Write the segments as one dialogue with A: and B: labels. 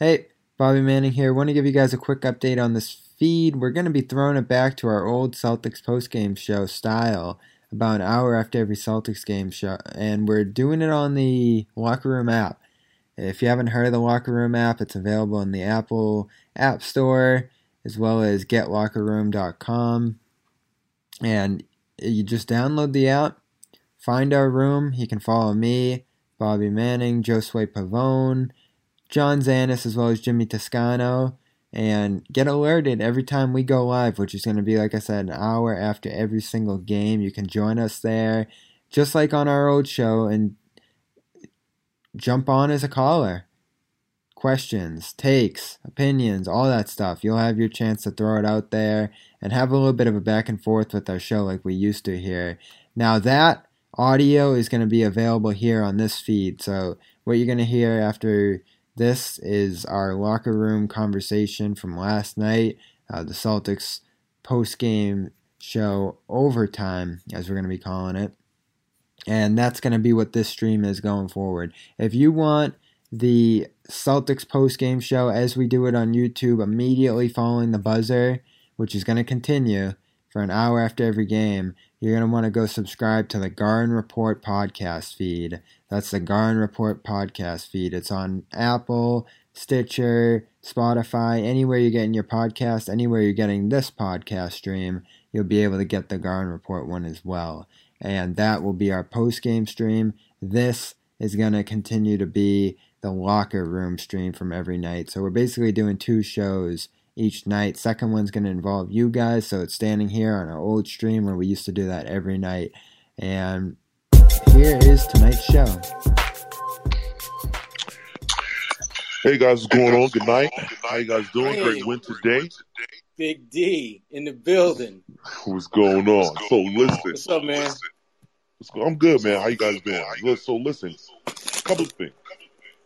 A: Hey, Bobby Manning here. Want to give you guys a quick update on this feed. We're going to be throwing it back to our old Celtics postgame show style, about an hour after every Celtics game show, and we're doing it on the Locker Room app. If you haven't heard of the Locker Room app, it's available in the Apple App Store as well as getlockerroom.com. And you just download the app, find our room. You can follow me, Bobby Manning, Josue Pavon, John Zannis, as well as Jimmy Toscano, and get alerted every time we go live, which is going to be, like I said, an hour after every single game. You can join us there, just like on our old show, and jump on as a caller. Questions, takes, opinions, all that stuff. You'll have your chance to throw it out there and have a little bit of a back and forth with our show like we used to here. Now, that audio is going to be available here on this feed. So, what you're going to hear after this is our locker room conversation from last night, uh, the Celtics post game show overtime, as we're going to be calling it. And that's going to be what this stream is going forward. If you want the Celtics post game show as we do it on YouTube immediately following the buzzer, which is going to continue for an hour after every game, you're going to want to go subscribe to the Garden Report podcast feed. That's the Garden Report podcast feed. It's on Apple, Stitcher, Spotify, anywhere you're getting your podcast, anywhere you're getting this podcast stream, you'll be able to get the Garden Report one as well and that will be our post game stream. This is going to continue to be the locker room stream from every night. So we're basically doing two shows each night. Second one's going to involve you guys, so it's standing here on our old stream where we used to do that every night. And here is tonight's show.
B: Hey guys, what's going on? Good night. How you guys doing?
C: Hey.
B: Great win today.
C: Big D in the building.
B: What's going on? So listen,
C: What's up, man?
B: What's go- I'm good, man. How you guys doing? Look, So listen, couple of things.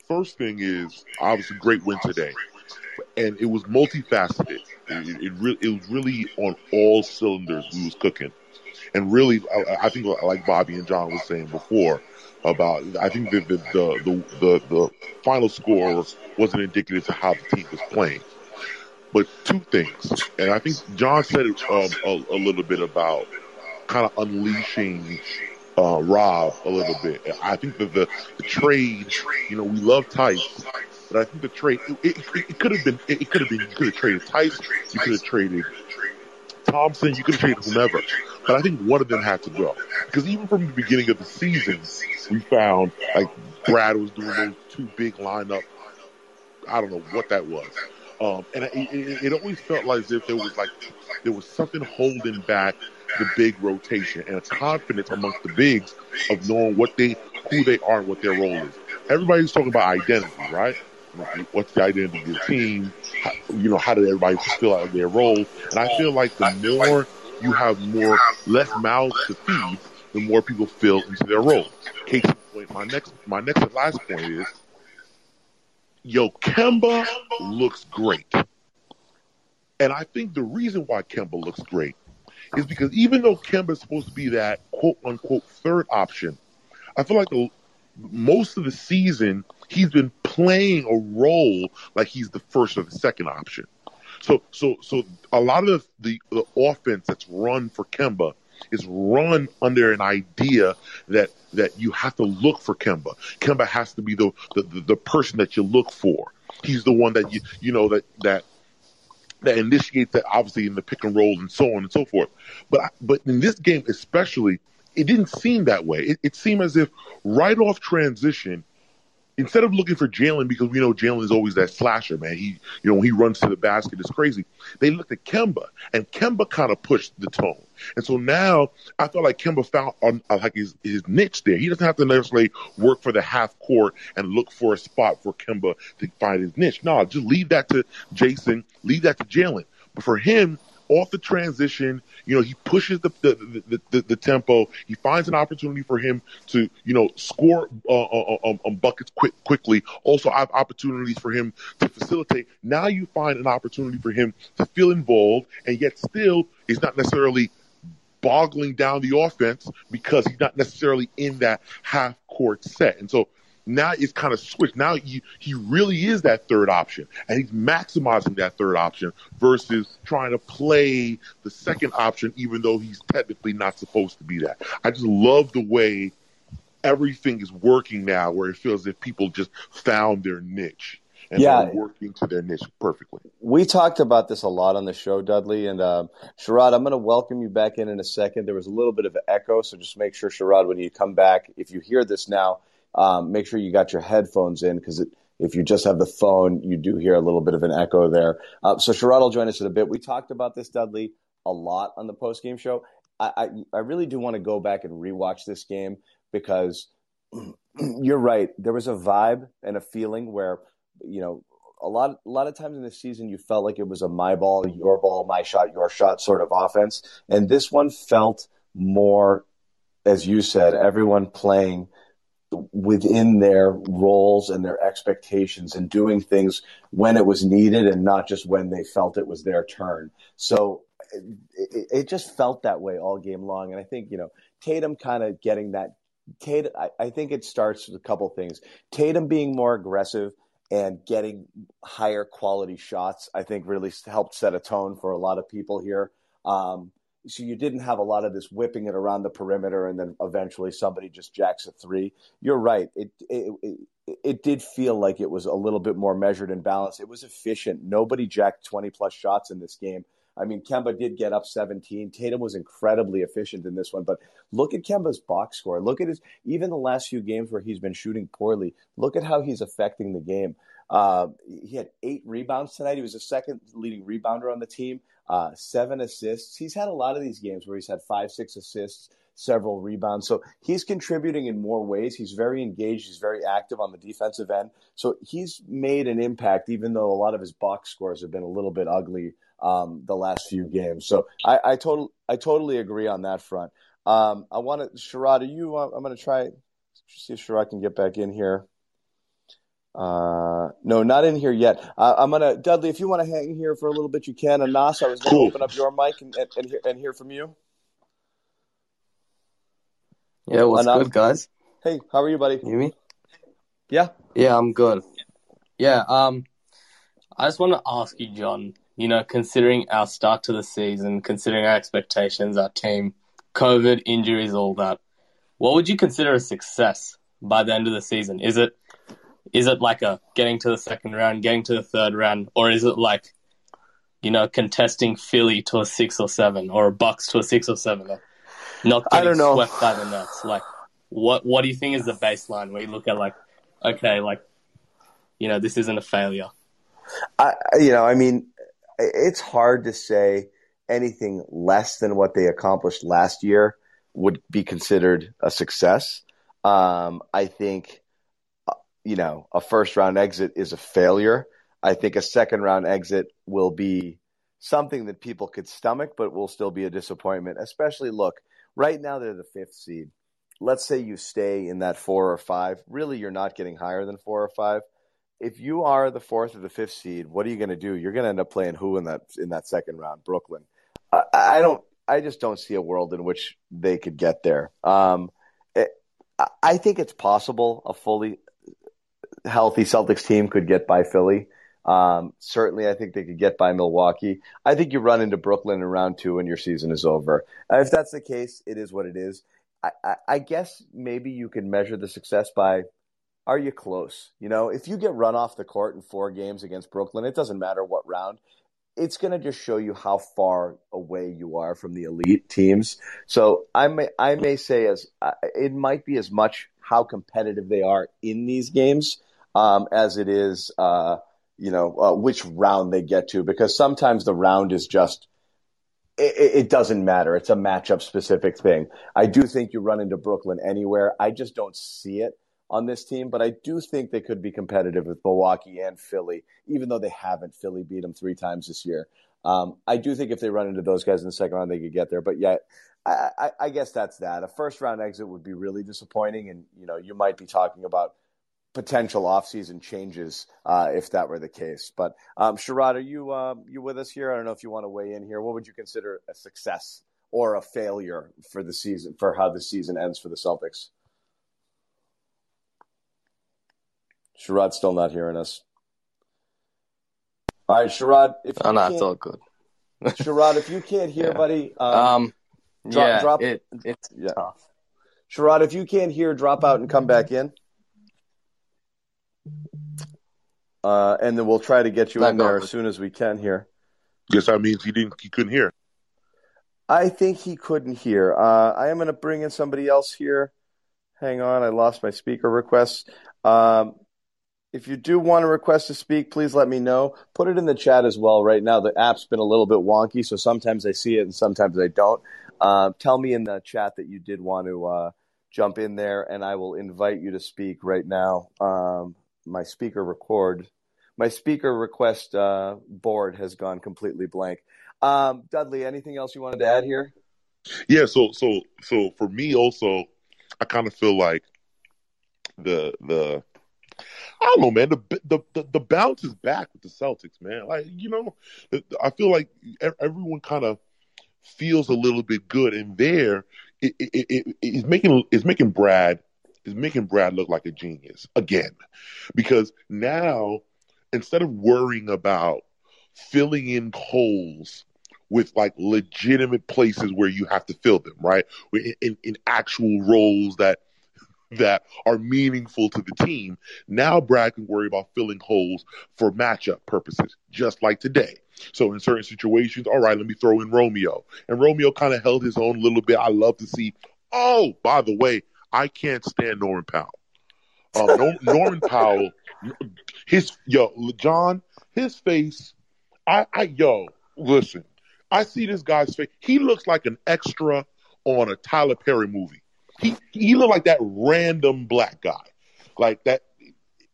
B: First thing is obviously great win today, and it was multifaceted. It, it, really, it was really on all cylinders. We was cooking, and really, I, I think like Bobby and John was saying before about, I think the the the the, the, final score wasn't indicative to how the team was playing. But two things, and I think John said it um, a, a little bit about kind of unleashing uh, Rob a little bit. I think that the, the trade, you know, we love Theis, but I think the trade it, it, it could have been it, it could have been you could have traded Theis, you could have traded Thompson, you could have traded whomever. But I think one of them had to go because even from the beginning of the season, we found like Brad was doing those two big lineup. I don't know what that was. Um, and it, it, it always felt like if there was like there was something holding back the big rotation and a confidence amongst the bigs of knowing what they who they are and what their role is. Everybody's talking about identity, right? What's the identity of your team? How, you know, how did everybody fill out their role? And I feel like the more you have more less mouths to feed, the more people fill into their role. Case in point, my next my next and last point is yo, Kemba looks great. And I think the reason why Kemba looks great is because even though Kemba is supposed to be that quote unquote third option, I feel like the, most of the season he's been playing a role like he's the first or the second option. So, so, so a lot of the, the offense that's run for Kemba is run under an idea that that you have to look for Kemba. Kemba has to be the the, the, person that you look for. He's the one that you you know that that that initiates that obviously in the pick and roll and so on and so forth. But but in this game especially, it didn't seem that way. It, it seemed as if right off transition, instead of looking for Jalen because we know Jalen is always that slasher, man. He, you know, when he runs to the basket, it's crazy. They looked at Kemba, and Kemba kind of pushed the tone. And so now I felt like Kemba found on, uh, like his, his niche there. He doesn't have to necessarily work for the half court and look for a spot for Kemba to find his niche. No, just leave that to Jayson, leave that to Jalen. But for him, off the transition, you know, he pushes the the, the, the, the tempo. He finds an opportunity for him to, you know, score uh, uh, um, um, buckets quick, quickly. Also I have opportunities for him to facilitate. Now you find an opportunity for him to feel involved, and yet still he's not necessarily boggling down the offense because he's not necessarily in that half court set. And so now it's kind of switched. Now he, he really is that third option, and he's maximizing that third option versus trying to play the second option, even though he's technically not supposed to be that. I just love the way everything is working now, where it feels as if people just found their niche and
D: Yeah.
B: they're working to their niche perfectly.
D: We talked about this a lot on the show, Dudley. And um, Sherrod, I'm going to welcome you back in in a second. There was a little bit of an echo, so just make sure, Sherrod, when you come back, if you hear this now, um, make sure you got your headphones in because if you just have the phone, you do hear a little bit of an echo there. Uh, so Sherrod will join us in a bit. We talked about this, Dudley, a lot on the post game show. I, I, I really do want to go back and rewatch this game because you're right. There was a vibe and a feeling where, you know, a lot a lot of times in this season you felt like it was a my ball, your ball, my shot, your shot sort of offense. And this one felt more, as you said, everyone playing within their roles and their expectations and doing things when it was needed and not just when they felt it was their turn. So it, it, just felt that way all game long. And I think, you know, Tatum kind of getting that Tatum, I, I think it starts with a couple things. Tatum being more aggressive and getting higher quality shots, I think really helped set a tone for a lot of people here. Um, so you didn't have a lot of this whipping it around the perimeter and then eventually somebody just jacks a three. You're right. It, it, it, it did feel like it was a little bit more measured and balanced. It was efficient. Nobody jacked 20 plus shots in this game. I mean, Kemba did get up 17. Tatum was incredibly efficient in this one, but look at Kemba's box score. Look at his, even the last few games where he's been shooting poorly, look at how he's affecting the game. Uh, he had eight rebounds tonight. He was the second leading rebounder on the team, uh, seven assists. He's had a lot of these games where he's had five, six assists, several rebounds. So he's contributing in more ways. He's very engaged. He's very active on the defensive end. So he's made an impact, even though a lot of his box scores have been a little bit ugly um, the last few games. So I, I, total, I totally agree on that front. Um, I want to, Sherrod, are you, uh, I'm going to try, see if Sherrod can get back in here. Uh, no, not in here yet. Uh, I'm gonna Dudley. If you want to hang here for a little bit, you can. And Nas, I was gonna
B: Cool.
D: open up your mic and, and, and, hear, and hear from you.
E: Yeah, what's
D: Enough.
E: good, guys?
D: Hey, how are you, buddy?
E: You me?
D: Yeah.
E: Yeah, I'm good. Yeah, um, I just want to ask you, John. You know, considering our start to the season, considering our expectations, our team, COVID, injuries, all that, what would you consider a success by the end of the season? Is it is it like a getting to the second round, getting to the third round, or is it like, you know, contesting Philly to a six or seven, or Bucks to a six or seven, or not
D: I
E: getting
D: don't know.
E: swept by the Nets? Like, what what do you think is the baseline where you look at like, okay, like, you know, this isn't a failure.
D: I, I- you know, I mean, it's hard to say anything less than what they accomplished last year would be considered a success. Um, I think, you know, a first round exit is a failure. I think a second round exit will be something that people could stomach, but will still be a disappointment. Especially, look, right now they're the fifth seed. Let's say you stay in that four or five. Really, you're not getting higher than four or five if you are the fourth or the fifth seed, what are you going to do? You're going to end up playing who in that in that second round? Brooklyn. I, I don't. I just don't see a world in which they could get there. Um, it, I- think it's possible a fully healthy Celtics team could get by Philly. Um, certainly, I think they could get by Milwaukee. I think you run into Brooklyn in round two and your season is over. Uh, if that's the case, it is what it is. I, I, I guess maybe you can measure the success by are you close? You know, if you get run off the court in four games against Brooklyn, it doesn't matter what round. It's going to just show you how far away you are from the elite teams. So I may I may say as uh, it might be as much how competitive they are in these games um, as it is, uh, you know, uh, which round they get to. Because sometimes the round is just it, it doesn't matter. It's a matchup specific thing. I do think you run into Brooklyn anywhere. I just don't see it on this team, but I do think they could be competitive with Milwaukee and Philly, even though they haven't. Philly beat them three times this year. Um, I do think if they run into those guys in the second round, they could get there. But yet, I, I, I guess that's that. A first round exit would be really disappointing, and you know you might be talking about potential offseason changes uh, if that were the case. But um, Sherrod, are you uh, you with us here? I don't know if you want to weigh in here. What would you consider a success or a failure for the season for how the season ends for the Celtics? Sherrod's still not hearing us. All right, Sherrod. If you
F: Oh, no, it's all good.
D: Sherrod, if you can't hear,
F: Yeah.
D: buddy, um,
F: Um,
D: drop-
F: yeah,
D: drop-
F: it, it's
D: Yeah.
F: tough.
D: Sherrod, if you can't hear, drop out and come back in. Uh, and then we'll try to get you
F: Not
D: in there
F: going.
D: as soon as we can here.
B: Guess that means he didn't. He couldn't hear.
D: I think he couldn't hear. Uh, I am going to bring in somebody else here. Hang on, I lost my speaker request. Um, if you do want to request to speak, please let me know. Put it in the chat as well. Right now, the app's been a little bit wonky, so sometimes I see it and sometimes I don't. Uh, tell me in the chat that you did want to uh, jump in there, and I will invite you to speak right now. Um, my speaker record, my speaker request uh, board has gone completely blank. Um, Dudley, anything else you wanted to add here?
B: Yeah. So so so for me also, I kind of feel like the the I don't know, man. The the the, the bounce is back with the Celtics, man. Like you know, I feel like everyone kind of feels a little bit good, and there it, it, it, it's making it's making Brad is making Brad look like a genius again, because now instead of worrying about filling in holes with like legitimate places where you have to fill them, right? In, in, actual roles that that are meaningful to the team. Now Brad can worry about filling holes for matchup purposes, just like today. So in certain situations, all right, let me throw in Romeo. And Romeo kind of held his own a little bit. I love to see. Oh, by the way, I can't stand Norman Powell. Um, Nor- Norman Powell, his yo, John, his face. I, I yo, listen. I see this guy's face. He looks like an extra on a Tyler Perry movie. He he looked like that random black guy, like that.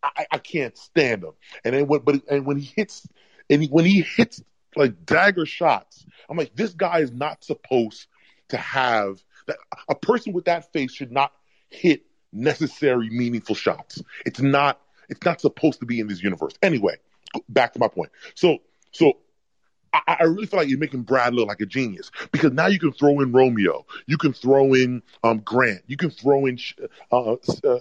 B: I, I can't stand him. And then when but and when he hits and he, when he hits like dagger shots, I'm like, this guy is not supposed to have that. A person with that face should not hit necessary, meaningful shots. It's not. It's not supposed to be in this universe. Anyway, back to my point. So so I, I really feel like you're making Brad look like a genius because now you can throw in Romeo, you can throw in um, Grant, you can throw in uh, uh,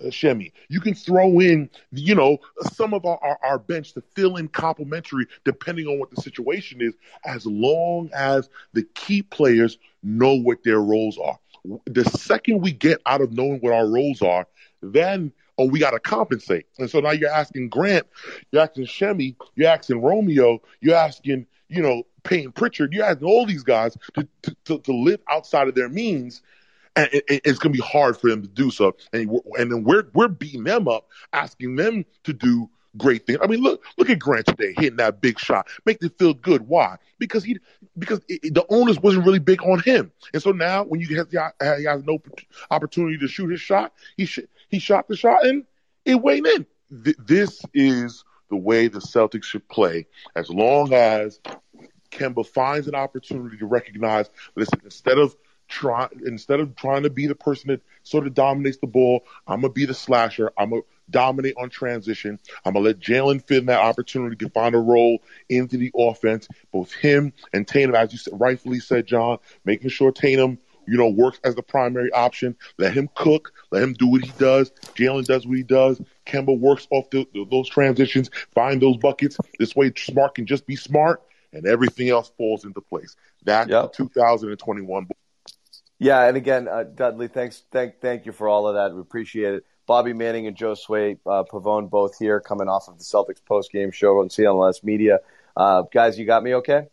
B: Shemi, you can throw in you know some of our, our, our bench to fill in complimentary depending on what the situation is, as long as the key players know what their roles are. The second we get out of knowing what our roles are, then oh, we got to compensate. And so now you're asking Grant, you're asking Shemi, you're asking Romeo, you're asking, you know, Payne Pritchard, you're asking all these guys to, to, to, live outside of their means. And it, it's going to be hard for them to do so. And, and then we're, we're beating them up, asking them to do great things. I mean, look look at Grant today hitting that big shot, make it feel good. Why? Because he because it, the onus wasn't really big on him, and so now when you have the, he has no opportunity to shoot his shot, he sh- he shot the shot and it went in. Th- this is the way the Celtics should play, as long as Kemba finds an opportunity to recognize. Listen, instead of trying instead of trying to be the person that sort of dominates the ball, I'm gonna be the slasher. I'm gonna dominate on transition. I'm gonna let Jalen fit in that opportunity to find a role into the offense. Both him and Tatum, as you said, rightfully said, John, making sure Tatum, you know, works as the primary option. Let him cook. Let him do what he does. Jalen does what he does. Kemba works off the, those transitions, find those buckets. This way, Smart can just be smart, and everything else falls into place. That's
D: Yep.
B: the 2021.
D: Yeah, and again, uh, Dudley, thanks, thank, thank you for all of that. We appreciate it. Bobby Manning and Josue uh, Pavon both here, coming off of the Celtics post game show on CLNS Media. Uh, guys, you got me okay?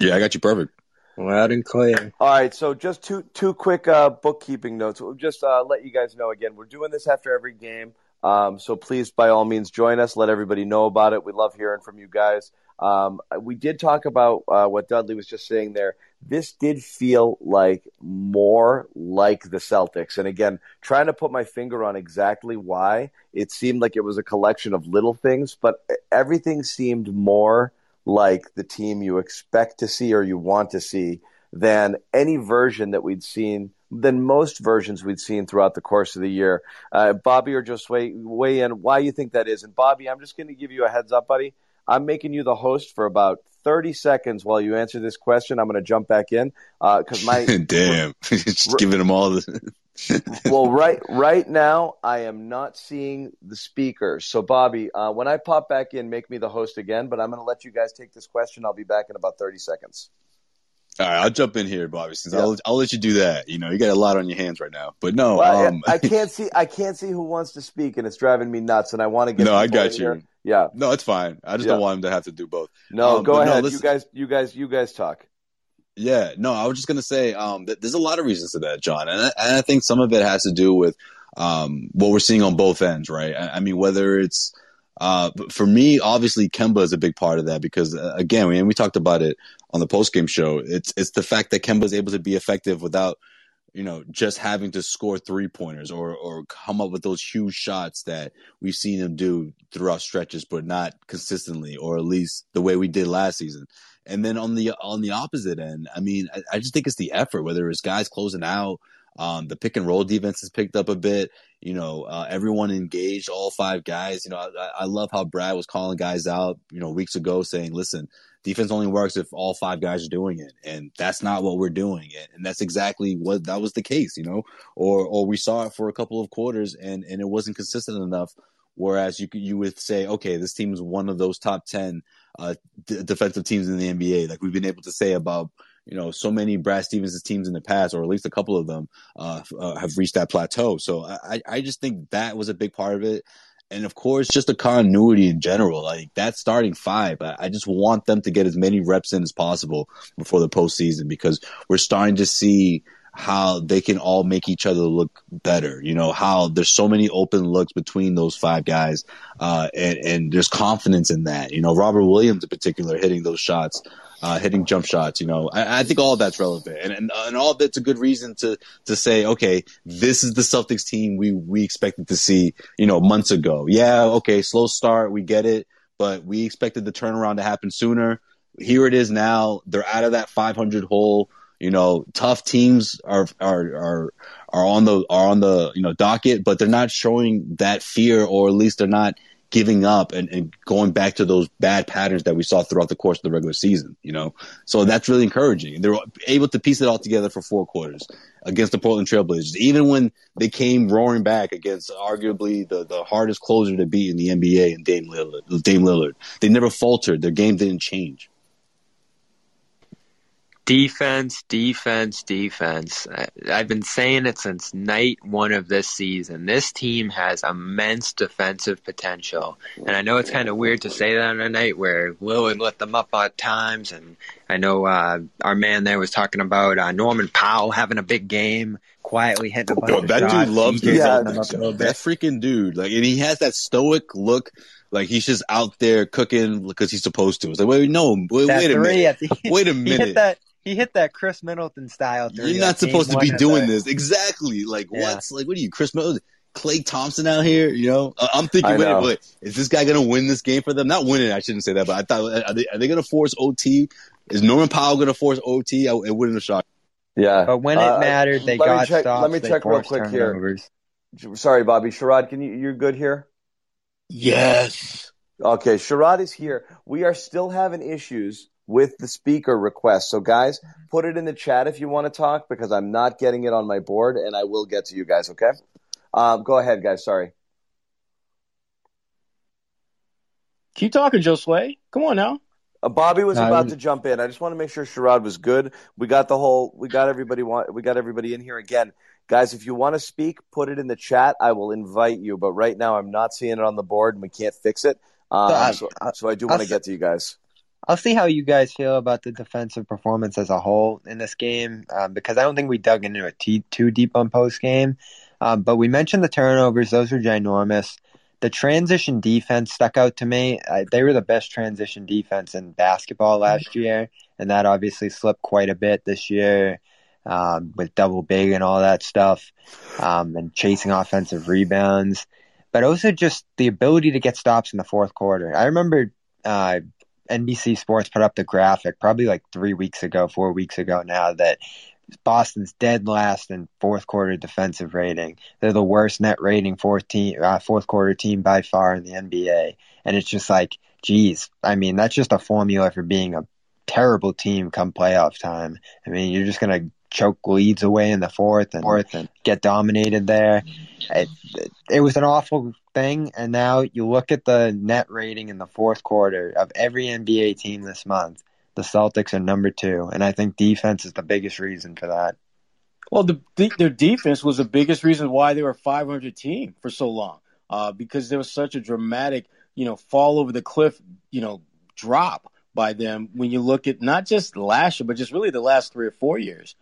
G: Yeah, I got you perfect.
A: Loud and clear.
D: All right, so just two two quick uh, bookkeeping notes. We'll just uh, let you guys know again. We're doing this after every game, um, so please, by all means, join us. Let everybody know about it. We love hearing from you guys. Um, we did talk about uh, what Dudley was just saying there. This did feel like more like the Celtics, and again, trying to put my finger on exactly why it seemed like it was a collection of little things, but everything seemed more like the team you expect to see or you want to see than any version that we'd seen than most versions we'd seen throughout the course of the year. Uh, Bobby or just weigh, weigh in why you think that is. And Bobby, I'm just going to give you a heads up, buddy. I'm making you the host for about 30 seconds while you answer this question. I'm going to jump back in because uh, my
G: damn, just giving them all the
D: well, right right now I am not seeing the speaker. So, Bobby, uh, when I pop back in, make me the host again. But I'm going to let you guys take this question. I'll be back in about 30 seconds.
G: All right, I'll jump in here, Bobby. Since yeah. I'll, I'll let you do that. You know, you got a lot on your hands right now. But no,
D: well,
G: um,
D: I, can't see. I can't see who wants to speak, and it's driving me nuts. And I want to get.
G: No, I got you.
D: Here. Yeah.
G: No, it's fine. I just yeah. don't want him to have to do both.
D: No, um, go ahead. No, you guys, you guys, you guys talk.
G: Yeah, no, I was just gonna say, um, th- there's a lot of reasons to that, John, and I, and I think some of it has to do with um, what we're seeing on both ends, right? I, I mean, whether it's uh, for me, obviously, Kemba is a big part of that because, uh, again, we, we talked about it on the post game show. It's it's the fact that Kemba is able to be effective without, you know, just having to score three pointers or or come up with those huge shots that we've seen him do throughout stretches, but not consistently, or at least the way we did last season. And then on the on the opposite end, I mean, I, I just think it's the effort, whether it's guys closing out, um, the pick and roll defense has picked up a bit. You know, uh, everyone engaged, all five guys. You know, I, I, love how Brad was calling guys out, you know, weeks ago saying, listen, defense only works if all five guys are doing it. And that's not what we're doing. And that's exactly what that was the case, you know, or, or we saw it for a couple of quarters and, and it wasn't consistent enough. Whereas you you would say, okay, this team is one of those top 10 uh, d- defensive teams in the NBA. Like we've been able to say about you know so many Brad Stevens' teams in the past, or at least a couple of them, uh, uh, have reached that plateau. So I I just think that was a big part of it. And of course, just the continuity in general, like that starting five. I, I just want them to get as many reps in as possible before the postseason because we're starting to see how they can all make each other look better. You know, how there's so many open looks between those five guys, uh, and, and there's confidence in that. You know, Robert Williams in particular hitting those shots, uh, hitting jump shots. You know, I, I think all that's relevant, and, and and all it's a good reason to to say, okay, this is the Celtics team we we expected to see. You know, months ago. Yeah, okay, slow start, we get it, but we expected the turnaround to happen sooner. Here it is now. They're out of that 500 hole. You know, tough teams are are are are on the are on the you know docket, but they're not showing that fear, or at least they're not giving up and, and going back to those bad patterns that we saw throughout the course of the regular season. You know, so that's really encouraging. They're able to piece it all together for four quarters against the Portland Trailblazers, even when they came roaring back against arguably the, the hardest closer to beat in the NBA and Dame Lillard. Dame Lillard, they never faltered. Their game didn't change.
A: Defense, defense, defense. I've been saying it since night one of this season. This team has immense defensive potential. And I know it's kind of weird to say that on a night where Lillard let them up at times. And I know uh, our man there was talking about uh, Norman Powell having a big game, quietly hitting a bunch Yo,
G: of that
A: shots.
G: dude loves yeah, that freaking dude. Like, and he has that stoic look like he's just out there cooking because he's supposed to. It's like, wait, no, wait, wait a minute. The, wait a minute.
A: That, he hit that Khris Middleton style.
G: You're not supposed to be doing this. Exactly. Like yeah. what's like? What are you, Khris Middleton? Klay Thompson out here, you know. I'm thinking, wait, wait, is this guy gonna win this game for them? Not winning, I shouldn't say that, but I thought, are they, are they gonna force OT? Is Norman Powell gonna force OT? I, it wouldn't have shocked.
D: Yeah,
A: but when it uh, mattered, they got
D: check,
A: stops.
D: Let me check real quick turnovers. here. Sorry, Bobby Sherrod, can you? You're good here.
C: Yes.
D: Okay, Sherrod is here. We are still having issues with the speaker request. So, guys, put it in the chat if you want to talk because I'm not getting it on my board, and I will get to you guys. Okay? Um, go ahead, guys. Sorry.
C: Keep talking, Josue. Come on now.
D: Uh, Bobby was about to jump in. I just want to make sure Sherrod was good. We got the whole. We got everybody. We got everybody in here again, guys. If you want to speak, put it in the chat. I will invite you. But right now, I'm not seeing it on the board, and we can't fix it. Um, so, so, I do want to get to you guys.
A: I'll see how you guys feel about the defensive performance as a whole in this game um, because I don't think we dug into it too deep on post game. Um, but we mentioned the turnovers; those were ginormous. The transition defense stuck out to me. I, they were the best transition defense in basketball last year, and that obviously slipped quite a bit this year um, with double big and all that stuff, um, and chasing offensive rebounds. But also just the ability to get stops in the fourth quarter. I remember uh, NBC Sports put up the graphic probably like three weeks ago, four weeks ago now that Boston's dead last in fourth quarter defensive rating. They're the worst net rating fourth team, uh, fourth quarter team by far in the NBA. And it's just like, geez, I mean, that's just a formula for being a terrible team come playoff time. I mean, you're just going to choke leads away in the fourth and fourth and get dominated there. It, it was an awful thing, and now you look at the net rating in the fourth quarter of every NBA team this month. The Celtics are number two, and I think defense is the biggest reason for that.
C: Well, the, the, their defense was the biggest reason why they were a 500 team for so long, uh, because there was such a dramatic, you know, fall over the cliff, you know, drop by them when you look at not just last year, but just really the last three or four years.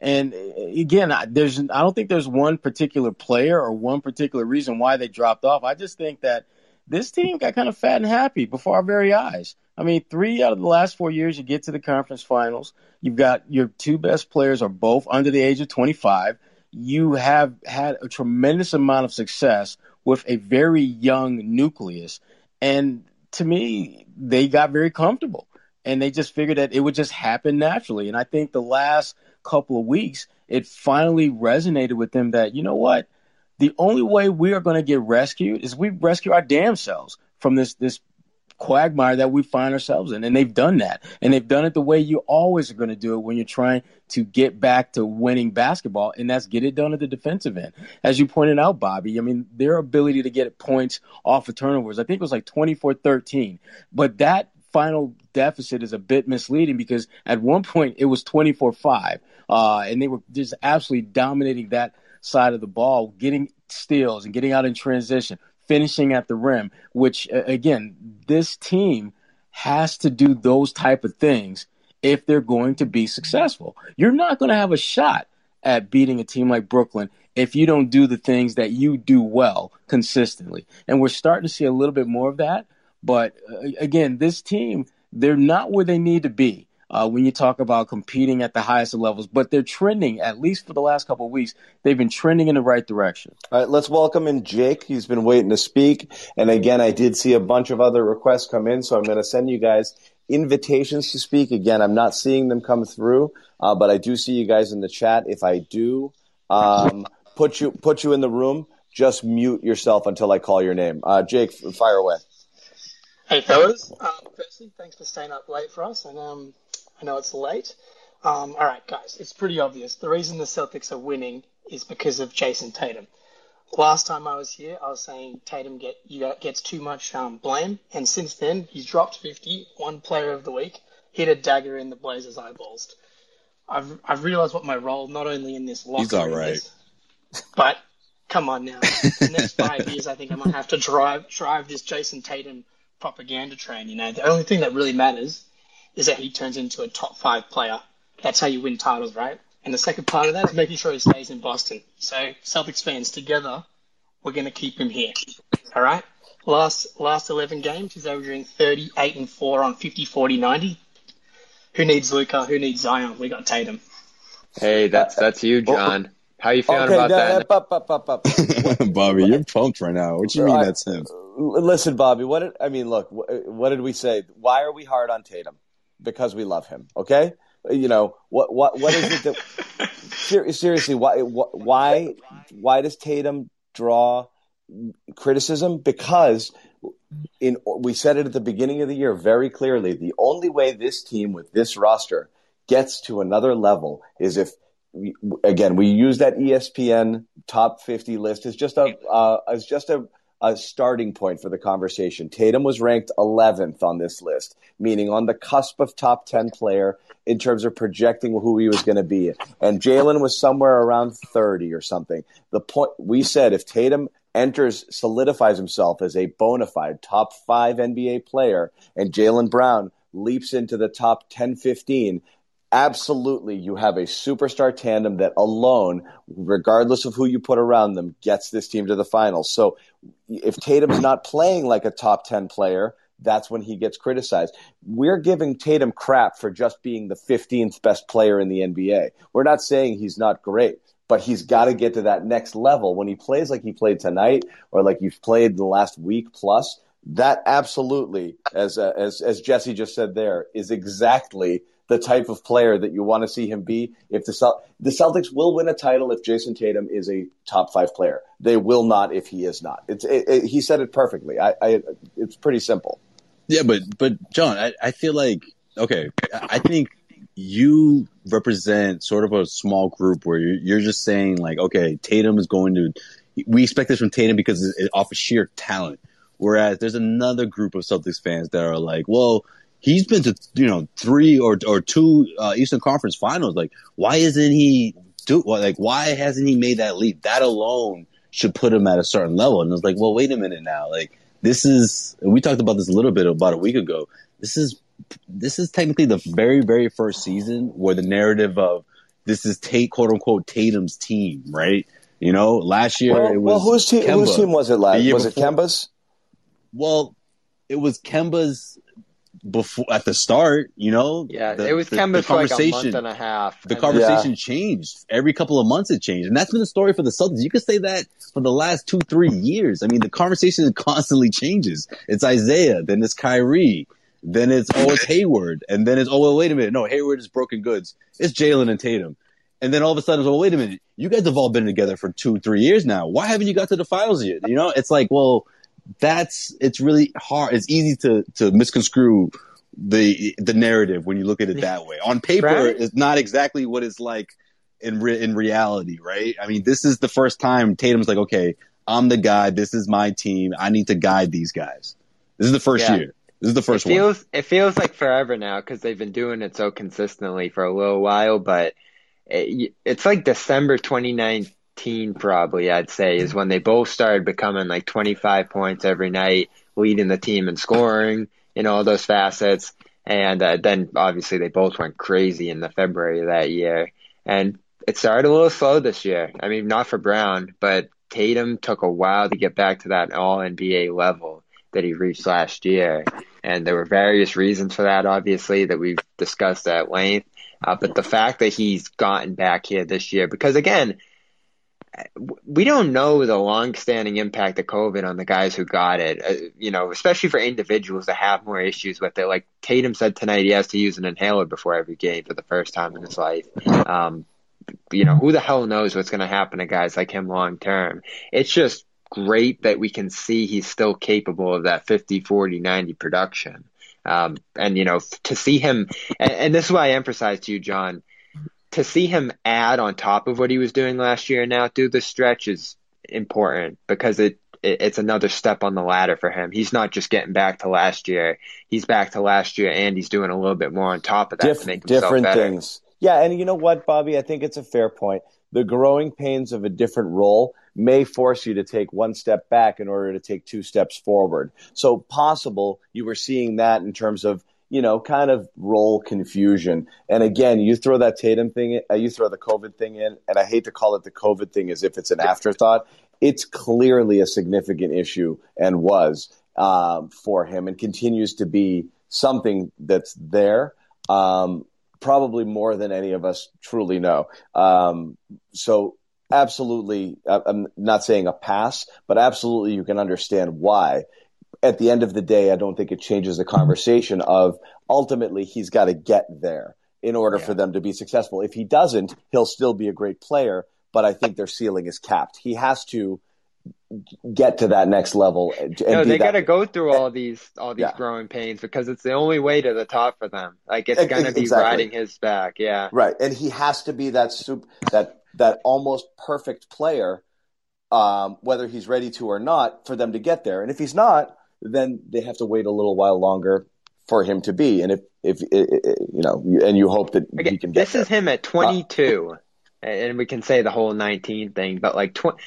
C: And uh, again, there's I don't think there's one particular player or one particular reason why they dropped off. I just think that this team got kind of fat and happy before our very eyes. I mean, three out of the last four years, you get to the conference finals. You've got your two best players are both under the age of 25. You have had a tremendous amount of success with a very young nucleus. And to me, they got very comfortable and they just figured that it would just happen naturally. And I think the last couple of weeks, it finally resonated with them that, you know what? The only way we are going to get rescued is we rescue our damn selves from this this quagmire that we find ourselves in. And they've done that. And they've done it the way you always are going to do it when you're trying to get back to winning basketball, and that's get it done at the defensive end. As you pointed out, Bobby, I mean, their ability to get points off of turnovers, I think it was like 24 13. But that final deficit is a bit misleading because at one point it was 24 5. Uh, and they were just absolutely dominating that side of the ball, getting steals and getting out in transition, finishing at the rim, which again, this team has to do those type of things if they're going to be successful. You're not going to have a shot at beating a team like Brooklyn if you don't do the things that you do well consistently. And we're starting to see a little bit more of that. But uh, again, this team, they're not where they need to be uh, when you talk about competing at the highest levels, but they're trending, at least for the last couple of weeks, they've been trending in the right direction.
D: All right, let's welcome in Jake. He's been waiting to speak. And again, I did see a bunch of other requests come in, so I'm going to send you guys invitations to speak. Again, I'm not seeing them come through, uh, but I do see you guys in the chat. If I do um, put you put you in the room, just mute yourself until I call your name. Uh, Jake, fire away.
H: Hey fellas, um, firstly, thanks for staying up late for us, and um, I know it's late. Um, all right, guys, it's pretty obvious. The reason the Celtics are winning is because of Jayson Tatum. Last time I was here, I was saying Tatum get gets too much um, blame, and since then he's dropped 50, one player of the week, hit a dagger in the Blazers' eyeballs. I've I've realised what my role not only in this locker
G: he's all right.
H: is, but come on now, the next five years I think I might have to drive drive this Jayson Tatum propaganda train. You know, the only thing that really matters is that he turns into a top five player. That's how you win titles, right? And the second part of that is making sure he stays in Boston. So Celtics fans together, we're going to keep him here. All right. Last last 11 games, he's averaging 38 and 4 on 50, 40, 90. Who needs Luka? Who needs Zion? We got Tatum.
I: Hey, that's that's you, John. How you feeling okay, about that?
D: Up, up, up, up.
G: Bobby, you're pumped right now. What do you mean that's him?
D: Listen, Bobby. What did, I mean? Look, what did we say? Why are we hard on Tatum? because we love him. Okay, you know what? What? What is it that? seriously, why? Why? Why does Tatum draw criticism? Because in we said it at the beginning of the year very clearly. The only way this team with this roster gets to another level is if we, again we use that ESPN top 50 list as just a uh, as just a a starting point for the conversation. Tatum was ranked 11th on this list, meaning on the cusp of top 10 player in terms of projecting who he was going to be. And Jalen was somewhere around 30 or something. The point we said if Tatum enters, solidifies himself as a bona fide top five NBA player, and Jalen Brown leaps into the top 10, 15, absolutely you have a superstar tandem that alone, regardless of who you put around them, gets this team to the finals. So if Tatum's not playing like a top 10 player, that's when he gets criticized. We're giving Tatum crap for just being the 15th best player in the NBA. We're not saying he's not great, but he's got to get to that next level. When he plays like he played tonight or like you've played the last week plus, that absolutely, as, uh, as, as Jesse just said there, is exactly the type of player that you want to see him be. If the Celt- the Celtics will win a title if Jayson Tatum is a top five player, they will not if he is not. It's it, it, he said it perfectly. I, I, it's pretty simple.
G: Yeah, but but John, I, I feel like okay. I think you represent sort of a small group where you're, you're just saying like, okay, Tatum is going to. We expect this from Tatum because it, it offers sheer talent. Whereas there's another group of Celtics fans that are like, well, he's been to you know three or or two uh, Eastern Conference Finals. Like, why isn't he do like why hasn't he made that leap? That alone should put him at a certain level. And it's like, well, wait a minute now. Like, this is we talked about this a little bit about a week ago. This is this is technically the very very first season where the narrative of this is Tate quote unquote Tatum's team, right? You know, last year
D: well,
G: it was
D: well, whose team?
G: Kemba.
D: Whose team was it last?
G: year
D: Was it Kemba's?
G: Well, it was Kemba's before at the start. You know,
A: Yeah,
G: The-
A: it was
G: the-
A: Kemba
G: the
A: for like a month
G: conversation-
A: and a half.
G: the
A: and
G: conversation changed every couple of months. It changed, and that's been the story for the Celtics. You could say that for the last two, three years. I mean, the conversation constantly changes. It's Isaiah, then it's Kyrie, then it's oh, it's Hayward, and then it's oh, well, wait a minute, no, Hayward is broken goods. It's Jalen and Tatum, and then all of a sudden, it's, oh, wait a minute, you guys have all been together for two, three years now. Why haven't you got to the finals yet? You know, it's like, well, that's it's really hard. It's easy to to misconstrue the the narrative when you look at it that way. On paper,
A: Right.
G: it's not exactly what it's like in re- in reality, right? I mean, this is the first time Tatum's like, okay, I'm the guy. This is my team. I need to guide these guys. This is the first
A: Yeah.
G: year. This is the first
A: it
G: one.
A: feels it feels like forever now because they've been doing it so consistently for a little while. But it, it's like December 2019, probably I'd say, is when they both started becoming like 25 points every night, leading the team in scoring in all those facets. And uh, then obviously they both went crazy in the February of that year. And it started a little slow this year. I mean, not for Brown, but Tatum took a while to get back to that all NBA level that he reached last year. And there were various reasons for that, obviously, that we've discussed at length. Uh, but the fact that he's gotten back here this year, because again, we don't know the long-standing impact of COVID on the guys who got it. Uh, you know, especially for individuals that have more issues with it. Like Tatum said tonight, he has to use an inhaler before every game for the first time in his life. Um, you know, who the hell knows what's going to happen to guys like him long term? It's just great that we can see he's still capable of that 50, 40, 90 production. Um, and, you know, to see him, and, and this is why I emphasize to you, John, to see him add on top of what he was doing last year now through the stretch is important because it, it it's another step on the ladder for him. He's not just getting back to last year. He's back to last year and he's doing a little bit more on top of that
D: Diff-
A: to make himself
D: different
A: better.
D: things. Yeah, and you know what, Bobby? I think it's a fair point. The growing pains of a different role may force you to take one step back in order to take two steps forward. So possible you were seeing that in terms of you know kind of role confusion. And again, you throw that Tatum thing, in, uh, you throw the COVID thing in, and I hate to call it the COVID thing as if it's an afterthought. It's clearly a significant issue and was um, for him, and continues to be something that's there. Um, probably more than any of us truly know. Um, so absolutely, I'm not saying a pass, but absolutely you can understand why. At the end of the day, I don't think it changes the conversation of ultimately he's got to get there in order for them to be successful. If he doesn't, he'll still be a great player, but I think their ceiling is capped. He has to get to that next level. And
A: No, they got to go through all these all these
D: Yeah.
A: growing pains because it's the only way to the top for them. Like it's gonna be
D: exactly.
A: riding his back. Yeah.
D: Right, and he has to be that soup that that almost perfect player, um, whether he's ready to or not, for them to get there. And if he's not, then they have to wait a little while longer for him to be. And if if i- i- i- you know, and you hope that he can get
A: this
D: there.
A: is him at uh, 22, and we can say the whole 19 thing, but like tw-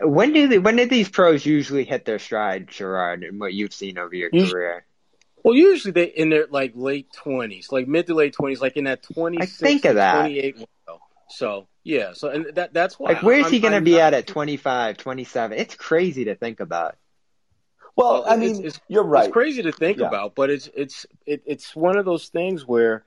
A: when do they, when did these pros usually hit their stride, Sherrod, and what you've seen over your
C: Us-
A: career?
C: Well, usually they in their like late twenties, like mid to late twenties, like in that twenty
A: I think of that.
C: twenty eight window. So yeah, so and that that's why.
A: Like where's
C: I'm-
A: he gonna
C: I'm
A: be
C: not-
A: at at 25, 27? It's crazy to think about.
D: Well,
C: well,
D: I
C: it's-
D: mean,
C: it's-
D: you're right.
C: It's crazy to think
D: Yeah.
C: about, but it's it's it, it's one of those things where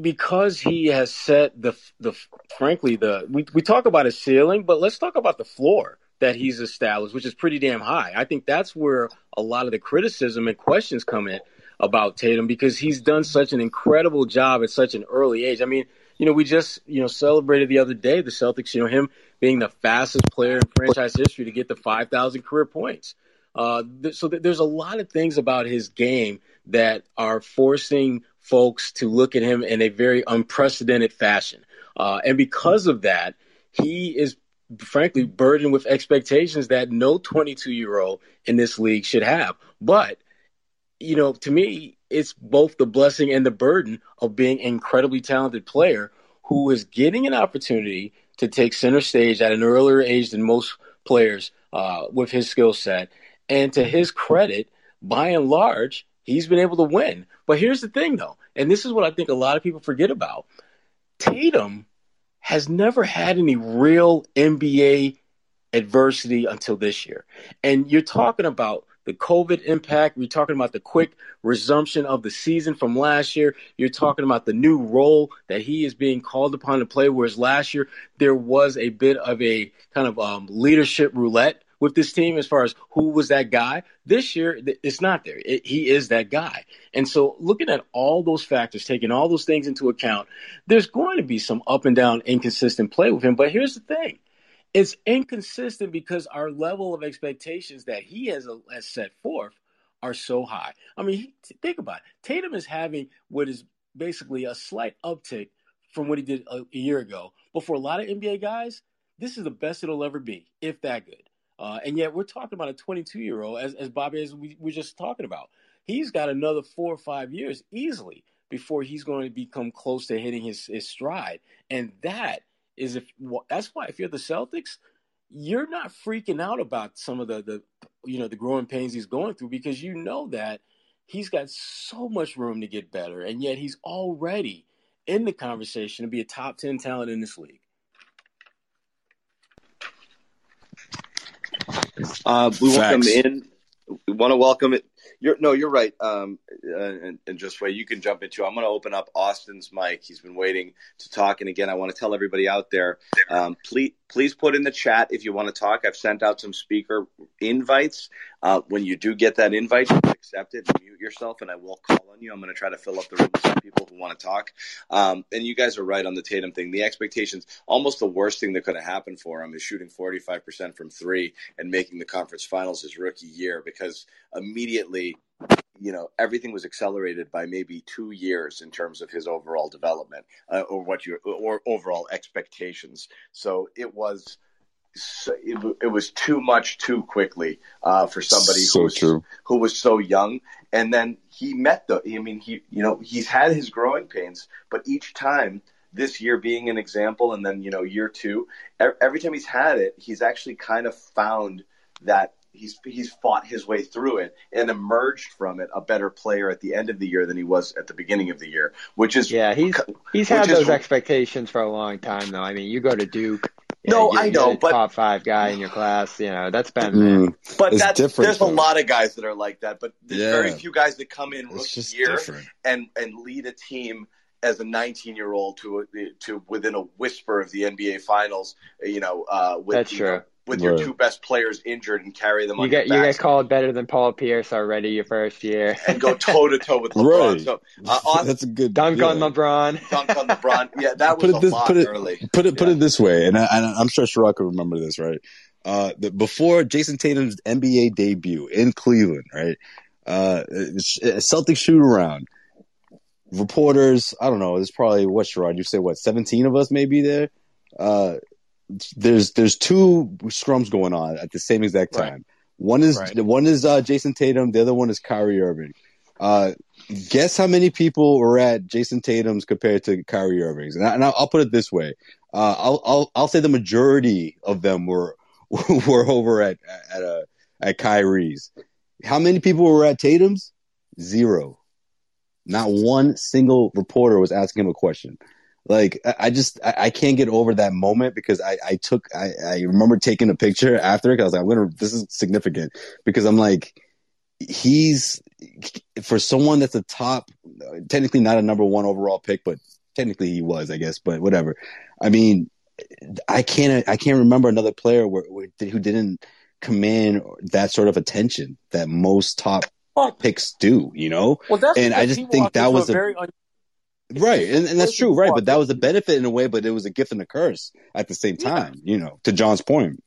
C: because he has set the the frankly the we we talk about his ceiling, but let's talk about the floor that he's established, which is pretty damn high. I think that's where a lot of the criticism and questions come in about Tatum because he's done such an incredible job at such an early age. I mean, you know, we just you know celebrated the other day the Celtics, you know, him being the fastest player in franchise history to get the 5,000 career points. Uh, th- so th- there's a lot of things about his game that are forcing folks to look at him in a very unprecedented fashion. Uh, and because of that, he is frankly burdened with expectations that no 22 year old in this league should have. But, you know, to me, it's both the blessing and the burden of being an incredibly talented player who is getting an opportunity to take center stage at an earlier age than most players uh, with his skill set. And to his credit, by and large, he's been able to win. But here's the thing, though, and this is what I think a lot of people forget about Tatum has never had any real NBA adversity until this year. And you're talking about the COVID impact. We're talking about the quick resumption of the season from last year. You're talking about the new role that he is being called upon to play, whereas last year there was a bit of a kind of um, leadership roulette with this team as far as who was that guy. This year, it's not there. It, he is that guy. And so, looking at all those factors, taking all those things into account, there's going to be some up and down, inconsistent play with him. But here's the thing it's inconsistent because our level of expectations that he has, uh, has set forth are so high. I mean, think about it. Tatum is having what is basically a slight uptick from what he did a, a, year ago. But for a lot of NBA guys, this is the best it'll ever be, if that good. Uh, and yet we're talking about a 22 year old, as, as Bobby, as we were just talking about. He's got another four or five years easily before he's going to become close to hitting his, his stride. And that is if that's why if you're the Celtics, you're not freaking out about some of the the you know the growing pains he's going through because you know that he's got so much room to get better, and yet he's already in the conversation to be a top ten talent in this league.
D: Uh, we welcome in. We want to welcome it. You're, no, you're right. Um, uh, and, and, just wait, you can jump into. I'm going to open up Austin's mic. He's been waiting to talk. And again, I want to tell everybody out there, um, please, please put in the chat if you want to talk. I've sent out some speaker invites. Uh, when you do get that invite, accept it mute yourself, and I will call on you. I'm going to try to fill up the room with some people who want to talk. Um, and you guys are right on the Tatum thing. The expectations, almost the worst thing that could have happened for him is shooting 45% from three and making the conference finals his rookie year because immediately you know everything was accelerated by maybe two years in terms of his overall development uh, or what your or overall expectations so it was it, it was too much too quickly uh, for somebody so who was true. who was so young and then he met the i mean he you know he's had his growing pains but each time this year being an example and then you know year two every time he's had it he's actually kind of found that he's he's fought his way through it and emerged from it a better player at the end of the year than he was at the beginning of the year, which is
A: yeah he's he's had those is, expectations for a long time though. I mean, you go to Duke.
D: No, I know, but
A: top five guy in your class, you know that's been. Mm,
D: but that's different. There's though. a lot of guys that are like that, but there's yeah. very few guys that come in rookie year different. and and lead a team as a 19 year old to to within a whisper of the NBA Finals. You know, uh, with
A: that's true.
D: Know, with your two best players injured and carry them on
A: you get
D: you
A: get called better than Paul Pierce already your first year
D: and go toe to toe with LeBron. Right. So
G: uh, that's a good
A: dunk yeah. on LeBron.
D: Dunk on LeBron. Yeah, that was put it this,
G: put it,
D: early.
G: Put it
D: yeah.
G: put it this way, and, I, am sure Sherrod could remember this, right? Uh, the, before Jayson Tatum's NBA debut in Cleveland, right? Uh, Celtics shoot around. Reporters, I don't know. There's probably what Sherrod. You say what? 17 of us maybe there. Uh, there's there's two scrums going on at the same exact time. Right. One is right. one is uh, Jayson Tatum. The other one is Kyrie Irving. Uh, guess how many people were at Jayson Tatum's compared to Kyrie Irving's? And, I, will put it this way: uh, I'll, I'll I'll say the majority of them were were over at at a uh, at Kyrie's. How many people were at Tatum's? Zero. Not one single reporter was asking him a question. Like I just I, can't get over that moment because I I took I, I remember taking a picture after it. I was like, I'm gonna this is significant because I'm like he's for someone that's a top technically not a number one overall pick, but technically he was, I guess. But whatever. I mean, I can't I can't remember another player where, where, who didn't command that sort of attention that most top picks do. You know,
C: well,
G: and I just think that was a,
C: very un-
G: Right, and, and that's true, right? But that was a benefit in a way, but it was a gift and a curse at the same time, yeah. you know. To John's point,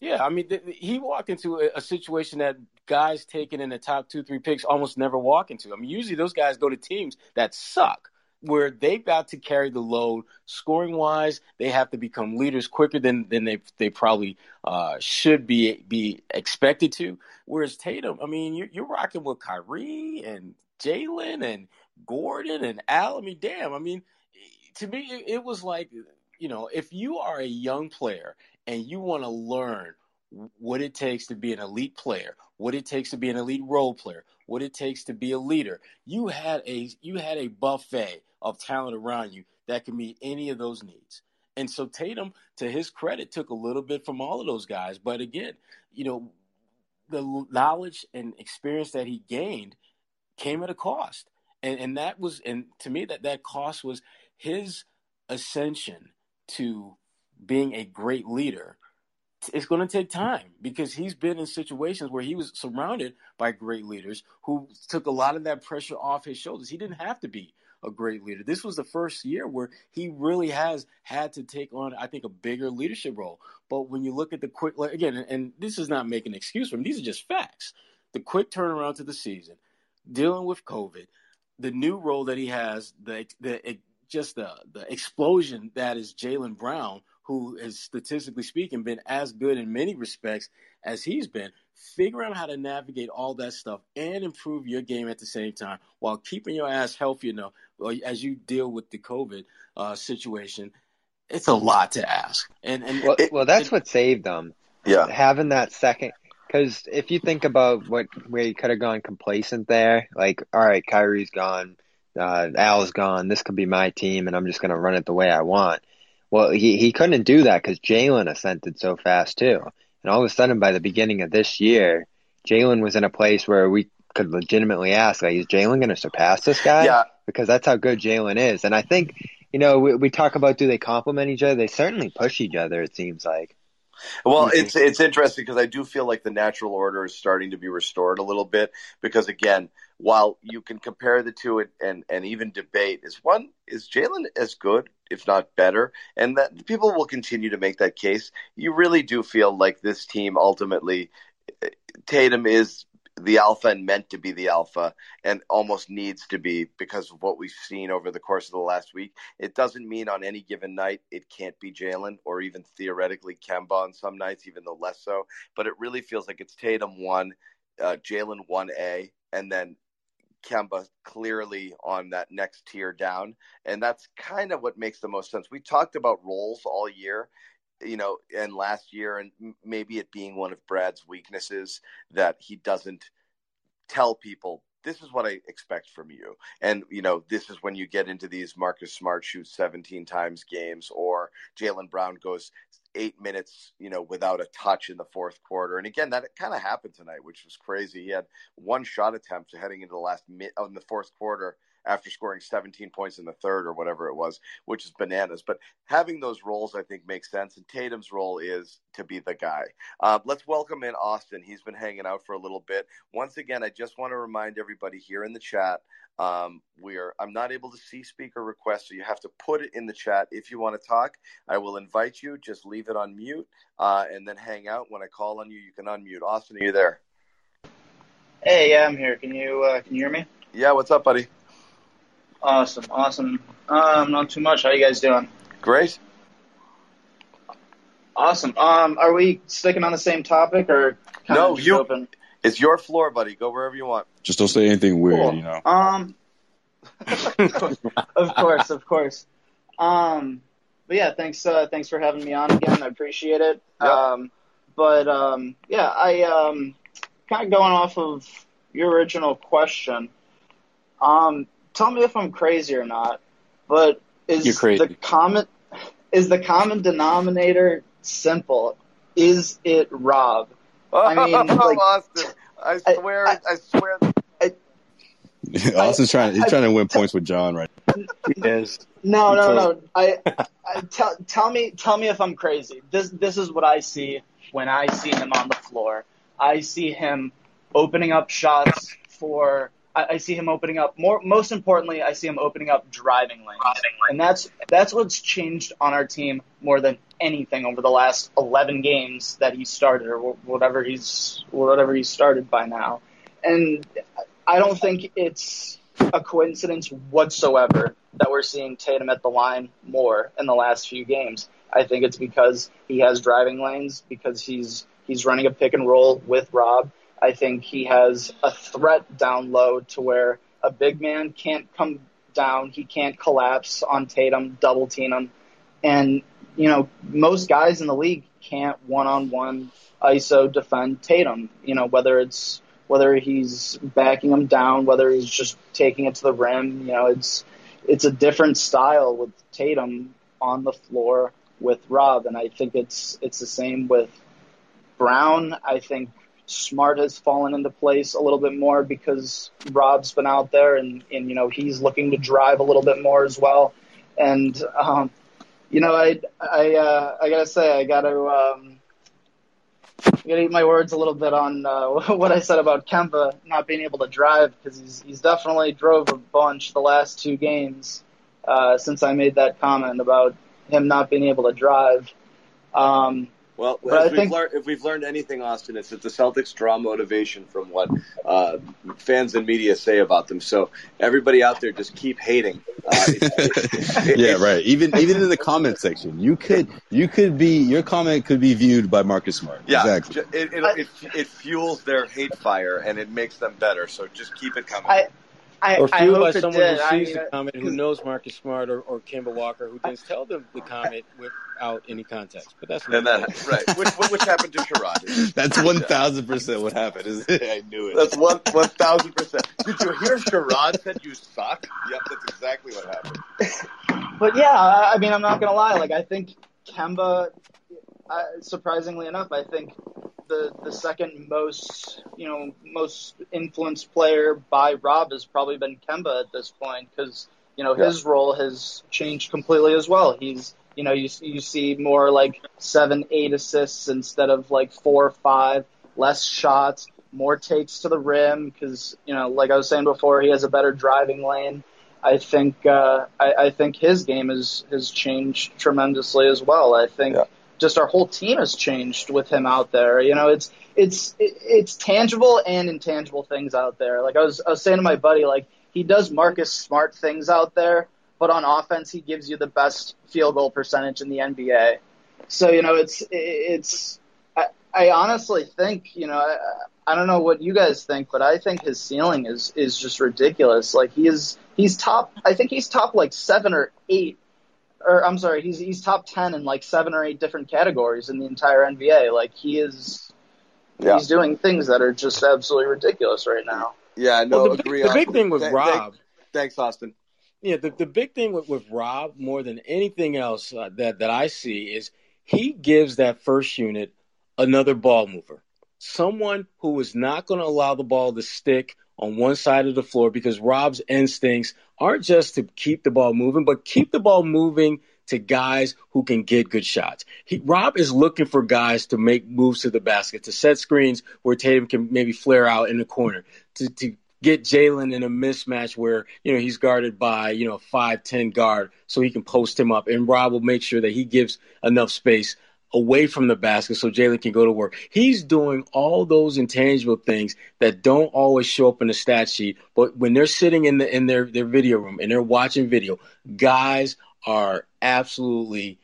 C: Yeah, I mean, th- he walked into a, a situation that guys taken in the top two, three picks almost never walk into. I mean, usually those guys go to teams that suck, where they've got to carry the load scoring wise. They have to become leaders quicker than than they they probably uh, should be be expected to. Whereas Tatum, I mean, you're, you're rocking with Kyrie and Jaylen and Gordon and Al. I mean, damn. I mean, to me, it, it was like you know, if you are a young player and you want to learn what it takes to be an elite player, what it takes to be an elite role player, what it takes to be a leader. You had a you had a buffet of talent around you that could meet any of those needs. And so Tatum, to his credit, took a little bit from all of those guys. But again, you know, the knowledge and experience that he gained came at a cost. And and that was and to me that that cost was his ascension to being a great leader it's going to take time because he's been in situations where he was surrounded by great leaders who took a lot of that pressure off his shoulders. He didn't have to be a great leader. This was the first year where he really has had to take on, I think, a bigger leadership role. But when you look at the quick, again, and this is not making an excuse for him, these are just facts. The quick turnaround to the season, dealing with COVID, the new role that he has, the, the just the the explosion that is Jaylen Brown, who has statistically speaking been as good in many respects as he's been. Figure out how to navigate all that stuff and improve your game at the same time while keeping your ass healthy enough as you deal with the COVID uh, situation. It's a lot to ask, and and
A: well,
C: it,
A: well that's
C: it,
A: what saved them.
D: Yeah,
A: having that second because if you think about what where you could have gone complacent there, like all right, Kyrie's gone, uh, Al's gone. This could be my team, and I'm just going to run it the way I want. Well, he, he couldn't do that because Jaylen ascended so fast too. And all of a sudden, by the beginning of this year, Jaylen was in a place where we could legitimately ask, like, is Jaylen going to surpass this guy?
D: Yeah.
A: Because that's how good Jaylen is. And I think, you know, we, we talk about do they complement each other? They certainly push each other. It seems like.
D: Well, it's it's interesting because I do feel like the natural order is starting to be restored a little bit because again, while you can compare the two and and even debate is one is Jaylen as good if not better and that people will continue to make that case. You really do feel like this team ultimately eh, Tatum is the alpha and meant to be the alpha and almost needs to be because of what we've seen over the course of the last week. It doesn't mean on any given night it can't be Jaylen or even theoretically Kemba on some nights, even though less so. But it really feels like it's Tatum one, uh, Jaylen one A, and then Kemba clearly on that next tier down. And that's kind of what makes the most sense. We talked about roles all year you know, and last year, and maybe it being one of Brad's weaknesses that he doesn't tell people this is what I expect from you. And, you know, this is when you get into these Marcus Smart shoots 17 times games or Jaylen Brown goes eight minutes, you know, without a touch in the fourth quarter. And again, that kind of happened tonight, which was crazy. He had one shot attempt heading into the last mid, oh, in the fourth quarter after scoring 17 points in the third or whatever it was, which is bananas. But having those roles, I think, makes sense. And Tatum's role is to be the guy. Uh, let's welcome in Austin. He's been hanging out for a little bit. Once again, I just want to remind everybody here in the chat. Um, we are. I'm not able to see speaker requests, so you have to put it in the chat if you want to talk. I will invite you. Just leave it on mute, uh, and then hang out. When I call on you, you can unmute. Austin, are you there?
J: Hey, yeah, I'm here. Can you uh, can you hear me?
D: Yeah. What's up, buddy?
J: Awesome, awesome. Um, not too much. How you guys doing?
D: Great.
J: Awesome. Um, are we sticking on the same topic or
D: no? You. Open? It's your floor, buddy. Go wherever you want.
G: Just don't say anything weird, cool. you know.
J: Um. of course, of course. Um, but yeah, thanks. Uh, thanks for having me on again. I appreciate it.
D: Yep.
J: Um, but um, yeah, I um, kind of going off of your original question. Um, tell me if I'm crazy or not, but is the common is the common denominator simple? Is it Rob?
D: I mean, like, Austin, I swear, I, I, I swear. I,
G: Austin's trying. He's trying to win points with John, right?
C: Yes.
J: No, no, no. I, I tell tell me tell me if I'm crazy. This this is what I see when I see him on the floor. I see him opening up shots for I, I see him opening up more. Most importantly, I see him opening up driving lanes, and that's that's what's changed on our team more than anything over the last 11 games that he started or whatever he's whatever he started by now. And I don't think it's a coincidence whatsoever that we're seeing Tatum at the line more in the last few games. I think it's because he has driving lanes because he's he's running a pick and roll with Rob. I think he has a threat down low to where a big man can't come down, he can't collapse on Tatum, double team him. And you know, most guys in the league can't one on one ISO defend Tatum. You know, whether it's whether he's backing him down, whether he's just taking it to the rim. You know, it's it's a different style with Tatum on the floor with Rob, and I think it's it's the same with Brown. I think Smart has fallen into place a little bit more because Rob's been out there, and and you know he's looking to drive a little bit more as well. And um, you know, I I uh, I gotta say I gotta um, I gotta eat my words a little bit on uh, what I said about Kemba not being able to drive because he's he's definitely drove a bunch the last two games uh, since I made that comment about him not being able to drive. Um,
D: well, if we've, learned, if we've learned anything, Austin, it's that the Celtics draw motivation from what uh, fans and media say about them. So everybody out there, just keep hating. Uh,
G: yeah, right. Even even in the comment section, you could you could be your comment could be viewed by Marcus Smart.
D: Yeah,
G: exactly.
D: It, it, it, it fuels their hate fire and it makes them better. So just keep it coming.
J: I, I,
C: or fueled by
J: someone
C: who sees
J: I
C: the
J: mean,
C: comment, who knows Marcus Smart or, or Kemba Walker, who then tell them the comment without any context. But that's
D: and that right, which, which happened to Sherrod.
G: That's one thousand percent what happened. Is I knew it.
D: That's one one thousand percent. Did you hear Sherrod said you suck? Yep, that's exactly what happened.
J: But yeah, I I mean, I'm not gonna lie. Like, I think Kemba, uh, surprisingly enough, I think the the second most you know most influenced player by Rob has probably been Kemba at this point because you know his role has changed completely as well. He's you know you you see more like seven eight assists instead of like four or five, less shots, more takes to the rim because you know like I was saying before, he has a better driving lane. I think uh, I, I think his game has has changed tremendously as well. I think just our whole team has changed with him out there. You know, it's it's it's tangible and intangible things out there. Like I was I was saying to my buddy, like he does Marcus Smart things out there, but on offense he gives you the best field goal percentage in the NBA. So you know, it's it's I, I honestly think you know. I, I don't know what you guys think, but I think his ceiling is is just ridiculous. Like he is, he's top. I think he's top like seven or eight or I'm sorry, he's he's top ten in like seven or eight different categories in the entire NBA. Like he is,
D: Yeah.
J: he's doing things that are just absolutely ridiculous right now.
D: Yeah, no,
C: Well, the,
D: agree.
C: big, the big thing with
D: Th-
C: Rob,
D: thank- thanks, Austin.
C: yeah, the, the big thing with, with Rob more than anything else uh, that that I see is he gives that first unit another ball mover, someone who is not going to allow the ball to stick on one side of the floor because Rob's instincts aren't just to keep the ball moving, but keep the ball moving to guys who can get good shots. He, Rob is looking for guys to make moves to the basket, to set screens where Tatum can maybe flare out in the corner, to, to get Jaylen in a mismatch where, you know, he's guarded by, you know, a 5'10 guard so he can post him up. And Rob will make sure that he gives enough space away from the basket so Jaylen can go to work. He's doing all those intangible things that don't always show up in the stat sheet, but when they're sitting in the in their, their video room and they're watching video, guys are absolutely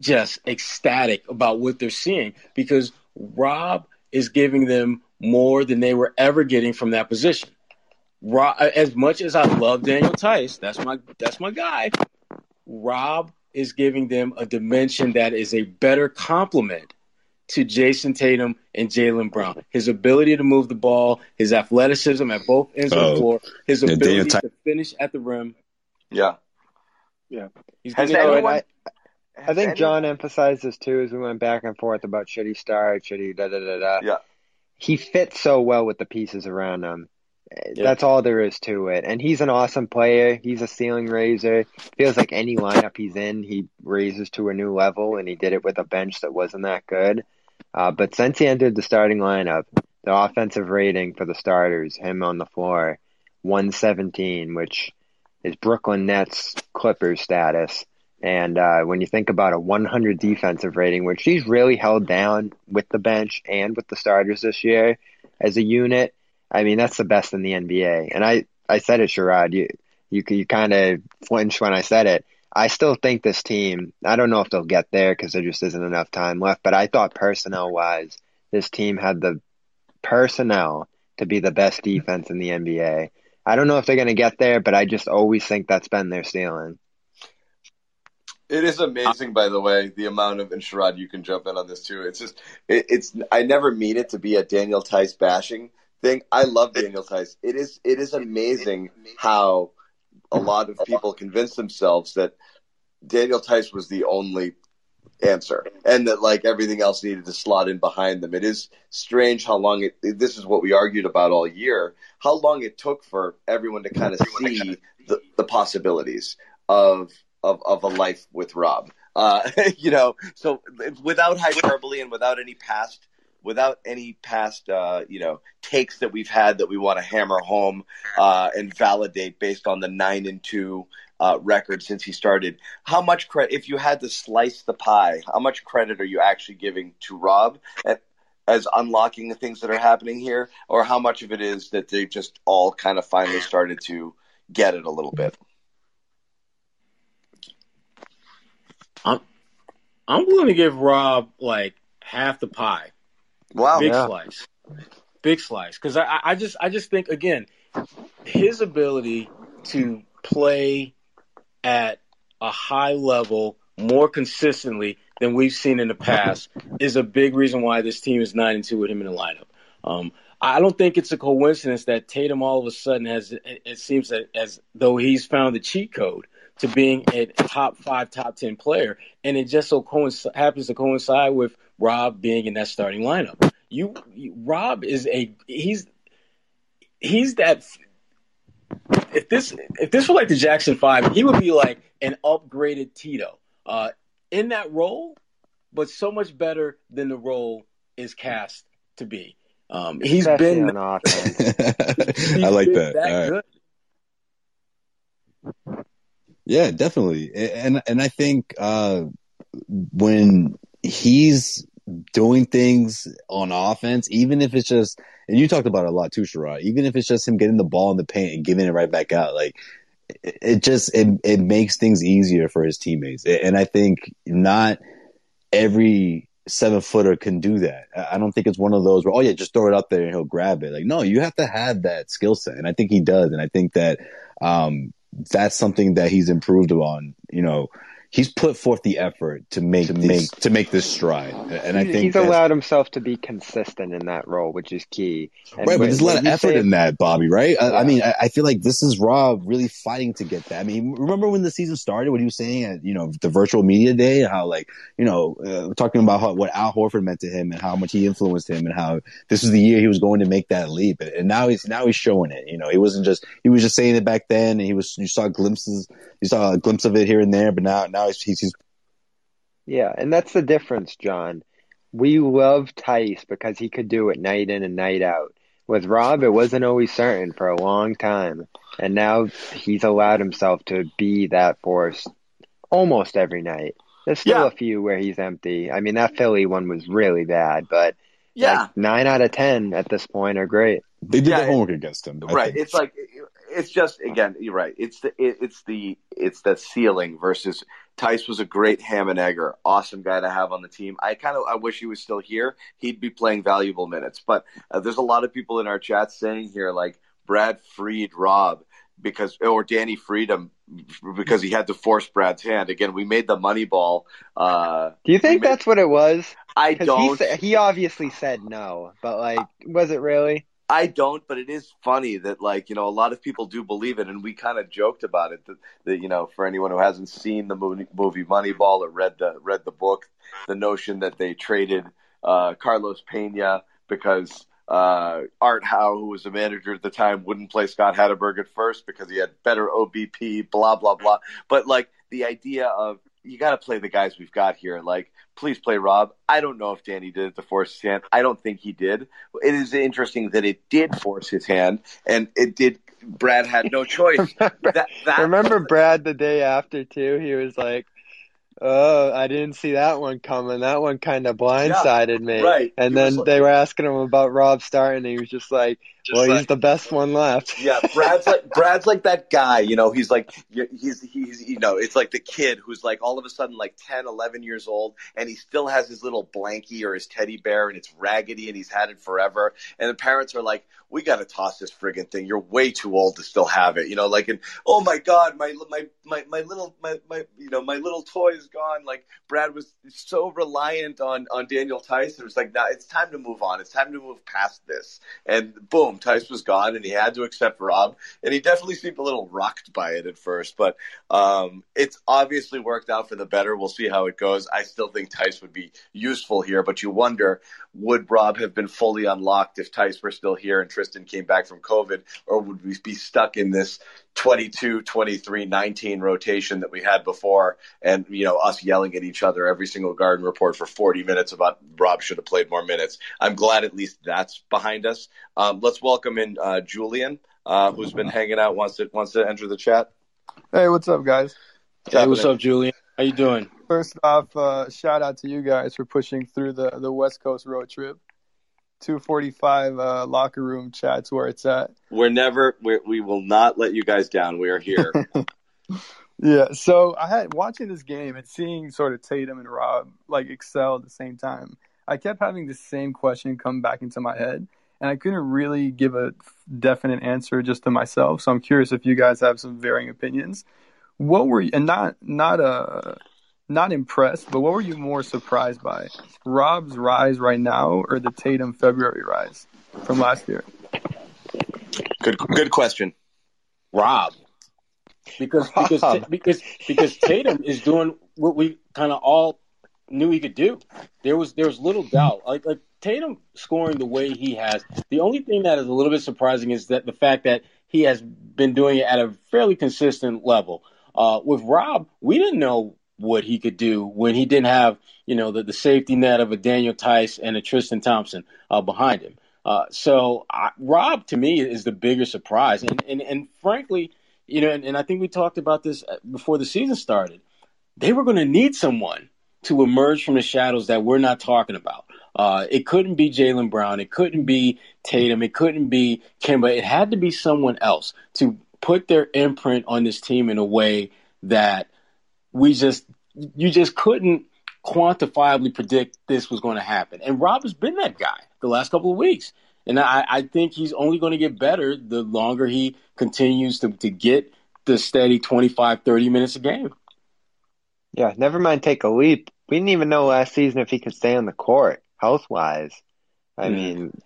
C: just ecstatic about what they're seeing because Rob is giving them more than they were ever getting from that position. Rob, as much as I love Daniel Theis, that's my that's my guy. Rob is giving them a dimension that is a better complement to Jayson Tatum and Jaylen Brown. His ability to move the ball, his athleticism at both ends of
G: Oh.
C: the floor, his
G: Yeah, Daniel
C: ability
G: Ti-
C: to finish at the rim.
D: Yeah.
C: Yeah. He's
D: Has
C: giving-
A: Oh, and
D: anyone?
A: I, I think
D: any-
A: John emphasized this too as we went back and forth about should he start, should he da da da da.
D: Yeah.
A: He fits so well with the pieces around him. That's all there is to it. And he's an awesome player. He's a ceiling raiser. Feels like any lineup he's in, he raises to a new level, and he did it with a bench that wasn't that good. Uh, but since he entered the starting lineup, the offensive rating for the starters, him on the floor, 117, which is Brooklyn Nets Clippers status. And uh, when you think about a 100 defensive rating, which he's really held down with the bench and with the starters this year as a unit, I mean that's the best in the NBA. And I, I said it, Sherrod. You you you kind of flinched when I said it. I still think this team. I don't know if they'll get there because there just isn't enough time left. But I thought personnel wise, this team had the personnel to be the best defense in the NBA. I don't know if they're going to get there, but I just always think that's been their ceiling.
D: It is amazing, by the way, the amount of and Sherrod, you can jump in on this too. It's just, it, it's. I never mean it to be a Daniel Theis bashing thing. I love Daniel Theis. It is, it is amazing how a lot of people convince themselves that Daniel Theis was the only answer and that like everything else needed to slot in behind them. It is strange how long it, this is what we argued about all year, how long it took for everyone to kind of see the, the possibilities of, of, of a life with Rob. Uh, you know, so without hyperbole and without any past without any past uh, you know takes that we've had that we want to hammer home uh, and validate based on the nine and two uh, record since he started. How much credit, if you had to slice the pie, how much credit are you actually giving to Rob at, as unlocking the things that are happening here, or how much of it is that they've just all kind of finally started to get it a little bit?
C: I'm I'm willing to give Rob like half the pie.
D: Wow,
C: big
D: yeah.
C: slice, big slice. Because I, I just I just think again, his ability to play at a high level more consistently than we've seen in the past is a big reason why this team is nine and two with him in the lineup. Um, I don't think it's a coincidence that Tatum all of a sudden has it seems that as though he's found the cheat code to being a top five, top ten player, and it just so coinc- happens to coincide with Rob being in that starting lineup. You, you Rob is a he's he's that if this if this were like the Jackson Five, he would be like an upgraded Tito uh, in that role, but so much better than the role is cast to be. Um, he's
A: Especially
C: been
A: on offense.
C: he's
G: I like
C: been
G: that.
C: that
G: All right.
C: good.
G: Yeah, definitely. And and I think uh, when he's doing things on offense, even if it's just and you talked about it a lot too, Sherrod, even if it's just him getting the ball in the paint and giving it right back out, like it, just it it makes things easier for his teammates. And I think not every seven footer can do that. I don't think it's one of those where, oh yeah, just throw it up there and he'll grab it. Like, no, you have to have that skill set. And I think he does. And I think that, um, that's something that he's improved on, you know, he's put forth the effort to make to make to make this stride. And I think
A: he's allowed himself to be consistent in that role, which is key. And
G: right, but
A: when-
G: there's a lot of effort
A: say-
G: in that, Bobby. Right? I, I mean, I, I feel like this is Rob really fighting to get that. I mean, remember when the season started? What he was saying at you know the virtual media day, how like you know uh, talking about how, what Al Horford meant to him and how much he influenced him, and how this is the year he was going to make that leap. And now he's now he's showing it. You know, he wasn't just he was just saying it back then, and he was you saw glimpses, you saw a glimpse of it here and there, but now now he's he's, he's
A: Yeah, and that's the difference, John. We love Theis because he could do it night in and night out. With Rob, it wasn't always certain for a long time, and now he's allowed himself to be that force almost every night. There's still
D: Yeah.
A: a few where he's empty. I mean, that Philly one was really bad, but
D: Yeah.
A: like nine out of ten at this point are great.
G: they did
D: Yeah,
G: their homework against him. I
D: right
G: think.
D: it's like it's just again you're right. It's the it, it's the it's the ceiling versus Theis was a great ham and egger. Awesome guy to have on the team. I kind of i wish he was still here. He'd be playing valuable minutes. But uh, there's a lot of people in our chat saying here like brad freed rob because or danny freedom because he had to force brad's hand. Again we made the Moneyball uh
A: Do you think
D: made-
A: that's what it was?
D: I don't
A: sa- he obviously said no, but like, was it really?
D: I don't, but it is funny that like you know a lot of people do believe it, and we kind of joked about it that, that you know for anyone who hasn't seen the movie, movie Moneyball or read the read the book, the notion that they traded uh, Carlos Pena because uh, Art Howe, who was the manager at the time, wouldn't play Scott Hatteberg at first because he had better OBP, blah blah blah. But like the idea of you got to play the guys we've got here. Like, please play Rob. I don't know if Danny did it to force his hand. I don't think he did. It is interesting that it did force his hand, and it did. Brad had no choice. that, that
A: Remember Brad the day after too? He was like, Oh, I didn't see that one coming. That one kind of blindsided yeah, me.
D: Right.
A: And he then like, they were asking him about Rob Starr, and he was just like, "Well, like, he's the best one left."
D: Yeah, Brad's like Brad's like that guy. You know, he's like he's he's you know, it's like the kid who's like all of a sudden like 10, 11 years old, and he still has his little blankie or his teddy bear, and it's raggedy, and he's had it forever. And the parents are like, "We got to toss this friggin' thing. You're way too old to still have it." You know, like, and oh my god, my my my my little my my you know my little toy is gone. Like Brad was so reliant on on Daniel Theis. It was like, nah, it's time to move on. It's time to move past this. And boom, Theis was gone, and he had to accept Rob. And he definitely seemed a little rocked by it at first, but um, it's obviously worked out for the better. We'll see how it goes. I still think Theis would be useful here, but you wonder would Rob have been fully unlocked if Theis were still here and Tristan came back from COVID, or would we be stuck in this 22, 23, 19 rotation that we had before, and you know us yelling at each other every single garden report for 40 minutes about Rob should have played more minutes. I'm glad at least that's behind us. Um, let's welcome in uh, Julian, uh, who's been hanging out wants to wants to enter the chat.
K: Hey, what's up, guys?
C: Hey, what's up, Julian? How you doing?
K: First off, uh, shout out to you guys for pushing through the the West Coast road trip. 245 uh, locker room chats where it's at.
D: We're never, we're, we will not let you guys down. We are here.
K: yeah. So I had watching this game and seeing sort of Tatum and Rob like excel at the same time. I kept having the same question come back into my head, and I couldn't really give a definite answer just to myself. So I'm curious if you guys have some varying opinions. What were you, and not not a uh, not impressed, but what were you more surprised by? Rob's rise right now or the Tatum February rise from last year?
D: Good good question.
C: Rob. Because Rob. because because because Tatum is doing what we kind of all knew he could do. There was there was little doubt. Like like Tatum scoring the way he has. The only thing that is a little bit surprising is that the fact that he has been doing it at a fairly consistent level. Uh, with Rob, we didn't know what he could do when he didn't have, you know, the, the safety net of a Daniel Theis and a Tristan Thompson uh, behind him. Uh, so I, Rob, to me, is the bigger surprise. And, and, and frankly, you know, and, and I think we talked about this uh, before the season started. They were going to need someone to emerge from the shadows that we're not talking about. Uh, it couldn't be Jaylen Brown. It couldn't be Tatum. It couldn't be Kemba. It had to be someone else to put their imprint on this team in a way that – we just you just couldn't quantifiably predict this was going to happen. And Rob has been that guy the last couple of weeks. And I, I think he's only going to get better the longer he continues to, to get the steady 25, 30 minutes a game.
A: Yeah, never mind take a leap. We didn't even know last season if he could stay on the court health wise. I mm. mean,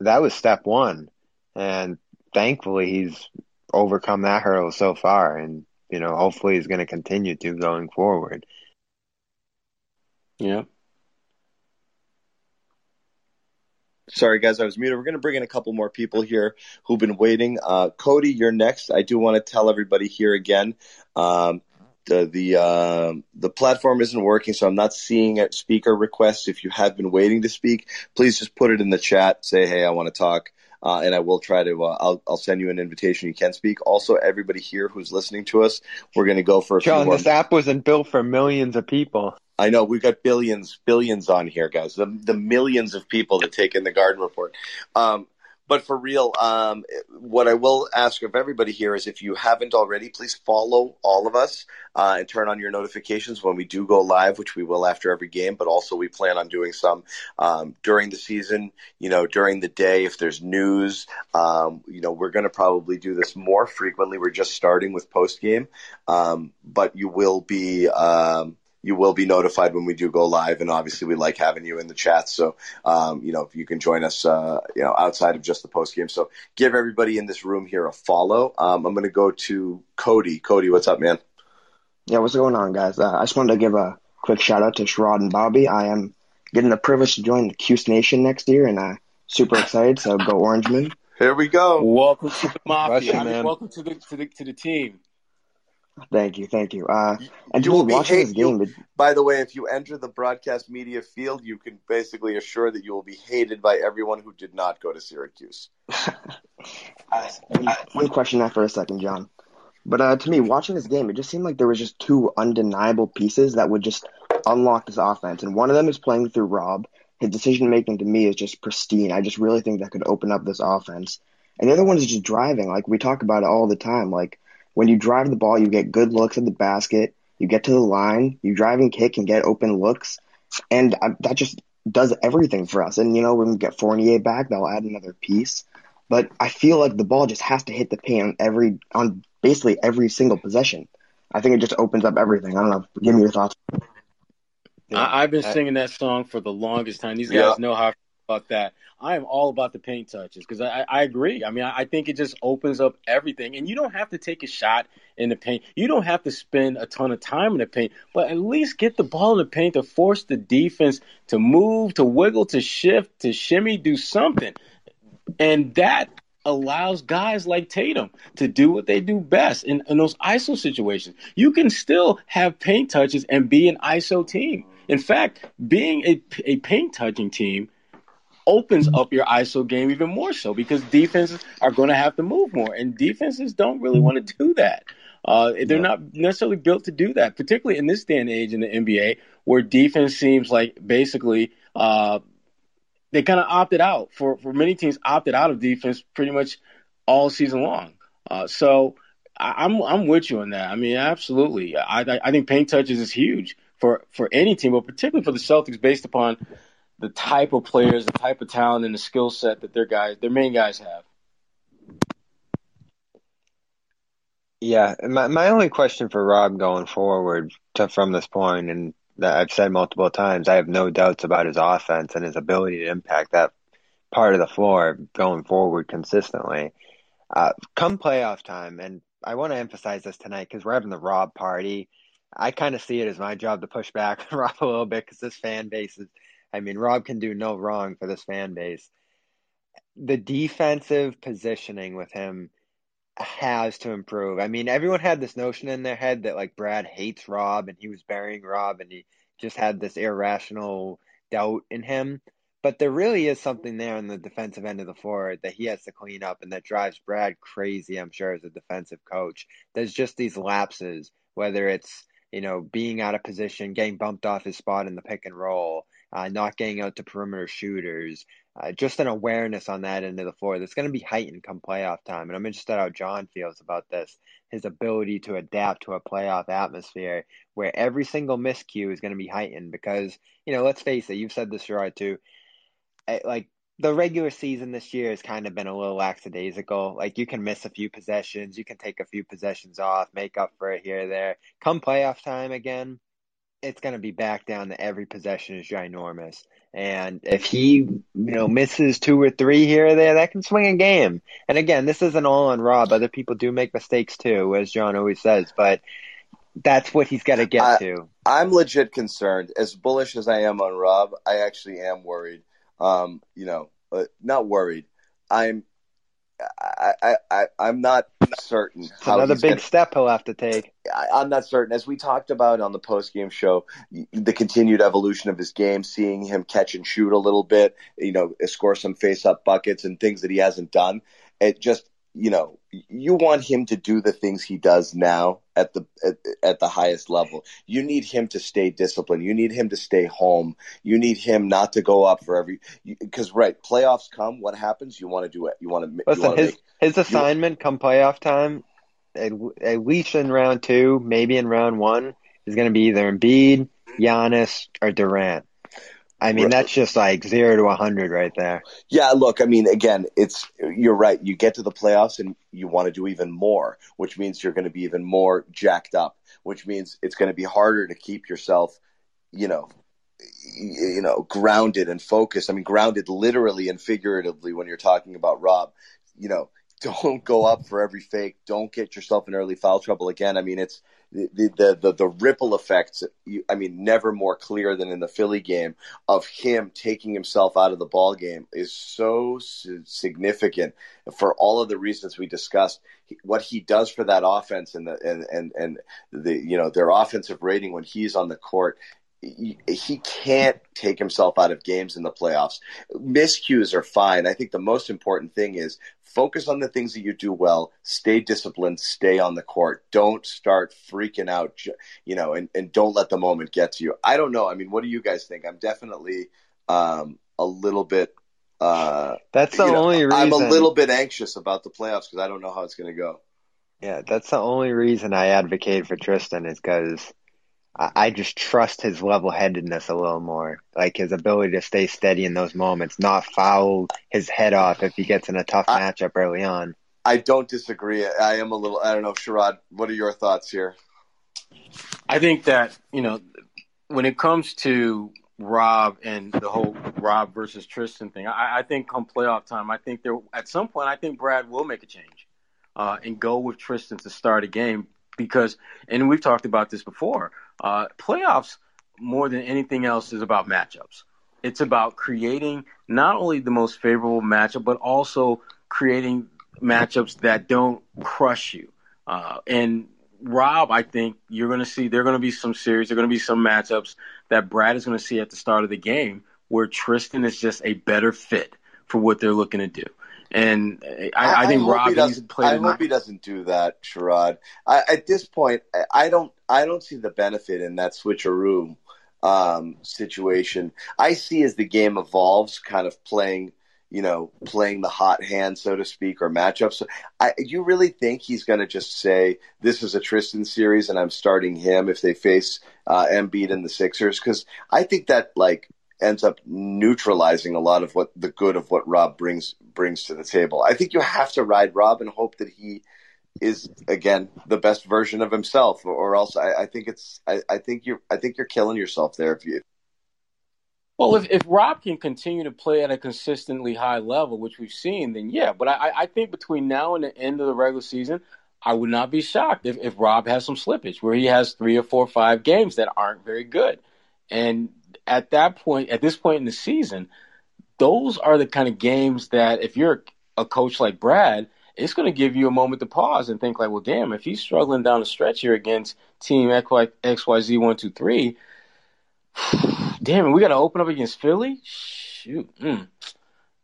A: that was step one. And thankfully, he's overcome that hurdle so far. And you know, hopefully he's going to continue to going forward.
C: Yeah.
D: Sorry, guys, I was muted. We're going to bring in a couple more people here who've been waiting. Uh, Cody, you're next. I do want to tell everybody here again. Um, the the uh, the platform isn't working, so I'm not seeing speaker requests. If you have been waiting to speak, please just put it in the chat. Say, hey, I want to talk uh, and I will try to. Uh, I'll I'll send you an invitation. You can speak. Also, everybody here who's listening to us, we're going to go for a
A: John.
D: few more.
A: This app wasn't built for millions of people.
D: I know we've got billions, billions on here, guys. The the millions of people that take in the Garden Report. Um, but for real, um, what I will ask of everybody here is if you haven't already, please follow all of us uh, and turn on your notifications when we do go live, which we will after every game. But also, we plan on doing some um, during the season. You know, during the day, if there's news, um, you know, we're going to probably do this more frequently. We're just starting with post game, um, but you will be um, you will be notified when we do go live. And obviously, we like having you in the chat. So, um, you know, if you can join us, uh, you know, outside of just the post game. So, give everybody in this room here a follow. Um, I'm going to go to Cody. Cody, what's up, man?
L: Yeah, what's going on, guys? Uh, I just wanted to give a quick shout out to Sherrod and Bobby. I am getting the privilege to join the Cuse Nation next year, and I'm super excited. So, go Orangemen.
D: Here we go.
C: Welcome to the mafia. I mean, welcome to the to the to the team.
L: Thank you, thank you. Uh, and you will be watching hate, this game.
D: You, by the way, if you enter the broadcast media field, you can basically assure that you will be hated by everyone who did not go to Syracuse.
L: uh, one question after a second, John. But uh, to me, watching this game, it just seemed like there was just two undeniable pieces that would just unlock this offense. And one of them is playing through Rob. His decision making to me is just pristine. I just really think that could open up this offense. And the other one is just driving. Like we talk about it all the time. Like when you drive the ball, you get good looks at the basket. You get to the line, you drive and kick and get open looks, and uh, that just does everything for us. And you know, when we get Fournier back, that'll add another piece. But I feel like the ball just has to hit the paint on every on basically every single possession. I think it just opens up everything. I don't know. Give me your thoughts.
C: Yeah. I, have been singing that song for the longest time. These guys yeah. know how about that. I am all about the paint touches because I, I agree. I mean, I, I think it just opens up everything, and you don't have to take a shot in the paint. You don't have to spend a ton of time in the paint, but at least get the ball in the paint to force the defense to move, to wiggle, to shift, to shimmy, do something, and that allows guys like Tatum to do what they do best in, in those ISO situations. You can still have paint touches and be an ISO team. In fact, being a, a paint touching team opens up your ISO game even more so because defenses are going to have to move more, and defenses don't really want to do that. Uh, they're not necessarily built to do that, particularly in this day and age in the NBA, where defense seems like basically uh, they kind of opted out for for many teams opted out of defense pretty much all season long. Uh, so I, I'm I'm with you on that. I mean, absolutely. I I think paint touches is huge for for any team, but particularly for the Celtics, based upon the type of players, the type of talent, and the skill set that their guys, their main guys have.
A: Yeah, my my only question for Rob going forward to, from this point, and that I've said multiple times, I have no doubts about his offense and his ability to impact that part of the floor going forward consistently. Uh, come playoff time, and I want to emphasize this tonight because we're having the Rob party. I kind of see it as my job to push back Rob a little bit because this fan base is I mean, Rob can do no wrong for this fan base. The defensive positioning with him has to improve. I mean, everyone had this notion in their head that like Brad hates Rob and he was burying Rob and he just had this irrational doubt in him. But there really is something there on the defensive end of the floor that he has to clean up and that drives Brad crazy, I'm sure, as a defensive coach. There's just these lapses, whether it's, you know, being out of position, getting bumped off his spot in the pick and roll, uh, not getting out to perimeter shooters, uh, just an awareness on that end of the floor that's going to be heightened come playoff time. And I'm interested how John feels about this, his ability to adapt to a playoff atmosphere where every single miscue is going to be heightened because, you know, let's face it, you've said this, right too. Like, the regular season this year has kind of been a little lackadaisical. Like you can miss a few possessions, you can take a few possessions off, make up for it here or there. Come playoff time again, it's going to be back down to every possession is ginormous. And if he, you know, misses two or three here or there, that can swing a game. And again, this isn't all on Rob. Other people do make mistakes too, as John always says. But that's what he's got to get
D: I,
A: to.
D: I'm legit concerned. As bullish as I am on Rob, I actually am worried. Um, you know, uh, not worried. I'm I, I, I, am not certain.
A: It's another big gonna, step he'll have to take.
D: I, am not certain. As we talked about on the post game show, the continued evolution of his game, seeing him catch and shoot a little bit, you know, score some face up buckets and things that he hasn't done. It just you know, you want him to do the things he does now at the at, at, the highest level. You need him to stay disciplined. You need him to stay home. You need him not to go up for every because right playoffs come. What happens? You want to do it. You want to
A: listen. His make, his assignment you, come playoff time, at, at least in round two, maybe in round one, is going to be either Embiid, Giannis, or Durant. I mean, that's just like zero to a hundred right there.
D: Yeah, look, I mean, again, it's you're right. You get to the playoffs and you want to do even more, which means you're going to be even more jacked up, which means it's going to be harder to keep yourself, you know, you know, grounded and focused. I mean, grounded literally and figuratively when you're talking about Rob. You know, don't go up for every fake. Don't get yourself in early foul trouble again. I mean, it's the, the, the, the ripple effects, I mean, never more clear than in the Philly game of him taking himself out of the ball game is so significant for all of the reasons we discussed. What he does for that offense and the, and, and, and the, you know, their offensive rating when he's on the court he can't take himself out of games in the playoffs. Miscues are fine. I think the most important thing is focus on the things that you do well, stay disciplined, stay on the court. Don't start freaking out, you know, and, and don't let the moment get to you. I don't know. I mean, what do you guys think? I'm definitely um, a little bit. Uh,
A: that's the
D: know,
A: only reason.
D: I'm a little bit anxious about the playoffs because I don't know how it's going to go.
A: Yeah, that's the only reason I advocate for Tristan is because I just trust his level headedness a little more, like his ability to stay steady in those moments, not foul his head off if he gets in a tough I, matchup early on.
D: I don't disagree. I am a little. I don't know, Sherrod. What are your thoughts here?
C: I think that you know when it comes to Rob and the whole Rob versus Tristan thing, I, I think come playoff time, I think there at some point, I think Brad will make a change uh, and go with Tristan to start a game because, and we've talked about this before uh, playoffs, more than anything else, is about matchups. It's about creating not only the most favorable matchup, but also creating matchups that don't crush you. Uh, and Rob, I think you're going to see there are going to be some series, there are going to be some matchups that Brad is going to see at the start of the game where Tristan is just a better fit for what they're looking to do. And I, I, think
D: hope
C: Rob
D: he doesn't. Play.
C: I
D: hope he doesn't do that, Sherrod. I, at this point, I don't. I don't see the benefit in that switcheroo um, situation. I see as the game evolves, kind of playing, you know, playing the hot hand, so to speak, or matchups. I, you really think he's going to just say this is a Tristan series and I'm starting him if they face uh, Embiid and the Sixers? Because I think that like ends up neutralizing a lot of what the good of what Rob brings brings to the table. I think you have to ride Rob and hope that he is again the best version of himself, or else I, I think it's I, I, think you're I think you're killing yourself there if you.
C: Well, if, if Rob can continue to play at a consistently high level, which we've seen, then yeah. But I, I think between now and the end of the regular season, I would not be shocked if, if Rob has some slippage where he has three or four or five games that aren't very good. And at that point, at this point in the season, those are the kind of games that if you're a coach like Brad, it's going to give you a moment to pause and think like, well, damn, if he's struggling down the stretch here against Team XYZ one two three, damn, we got to open up against Philly. Shoot, mm.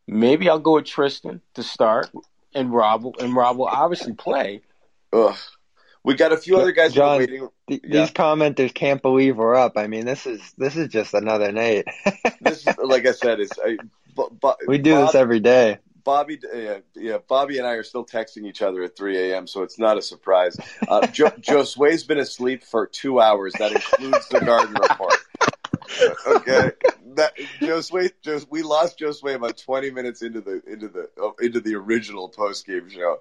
C: maybe I'll go with Tristan to start, and Rob and Rob will obviously play.
D: Ugh. We got a few other guys
A: John,
D: waiting.
A: Th- yeah. These commenters can't believe we're up. I mean, this is this is just another night.
D: this, is, like I said, is
A: we do Bob, this every day.
D: Bobby, yeah, yeah, Bobby and I are still texting each other at 3 a.m., so it's not a surprise. Uh, jo- Josue's been asleep for two hours. That includes the garden report. okay, that Josue, Jos, we lost Josue about 20 minutes into the into the oh, into the original post game show.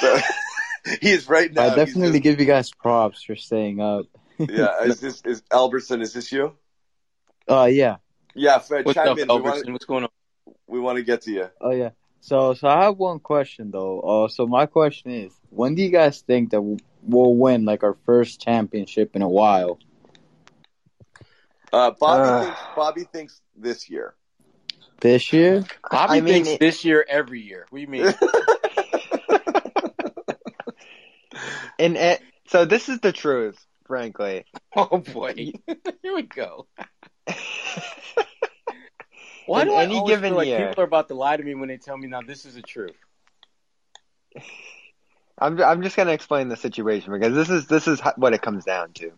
D: So, he is right now.
M: I definitely just, give you guys props for staying up.
D: yeah, is this is Albertson? Is this you?
M: Uh, yeah.
D: Yeah, Fred,
C: What's
D: chime
C: up,
D: in.
C: Albertson?
D: We wanna,
C: What's going on?
D: We want to get to you.
M: Oh yeah. So, so I have one question though. Uh, so my question is, when do you guys think that we'll win like our first championship in a while?
D: Uh, Bobby uh, thinks Bobby thinks this year.
M: This year?
C: Bobby I mean, thinks it, this year every year. What do you mean?
A: and it, so this is the truth, frankly.
C: Oh boy, here we go. Why
A: in
C: do
A: any
C: I always
A: given
C: feel like
A: year,
C: people are about to lie to me when they tell me now this is the truth?
A: I'm I'm just gonna explain the situation because this is this is what it comes down to.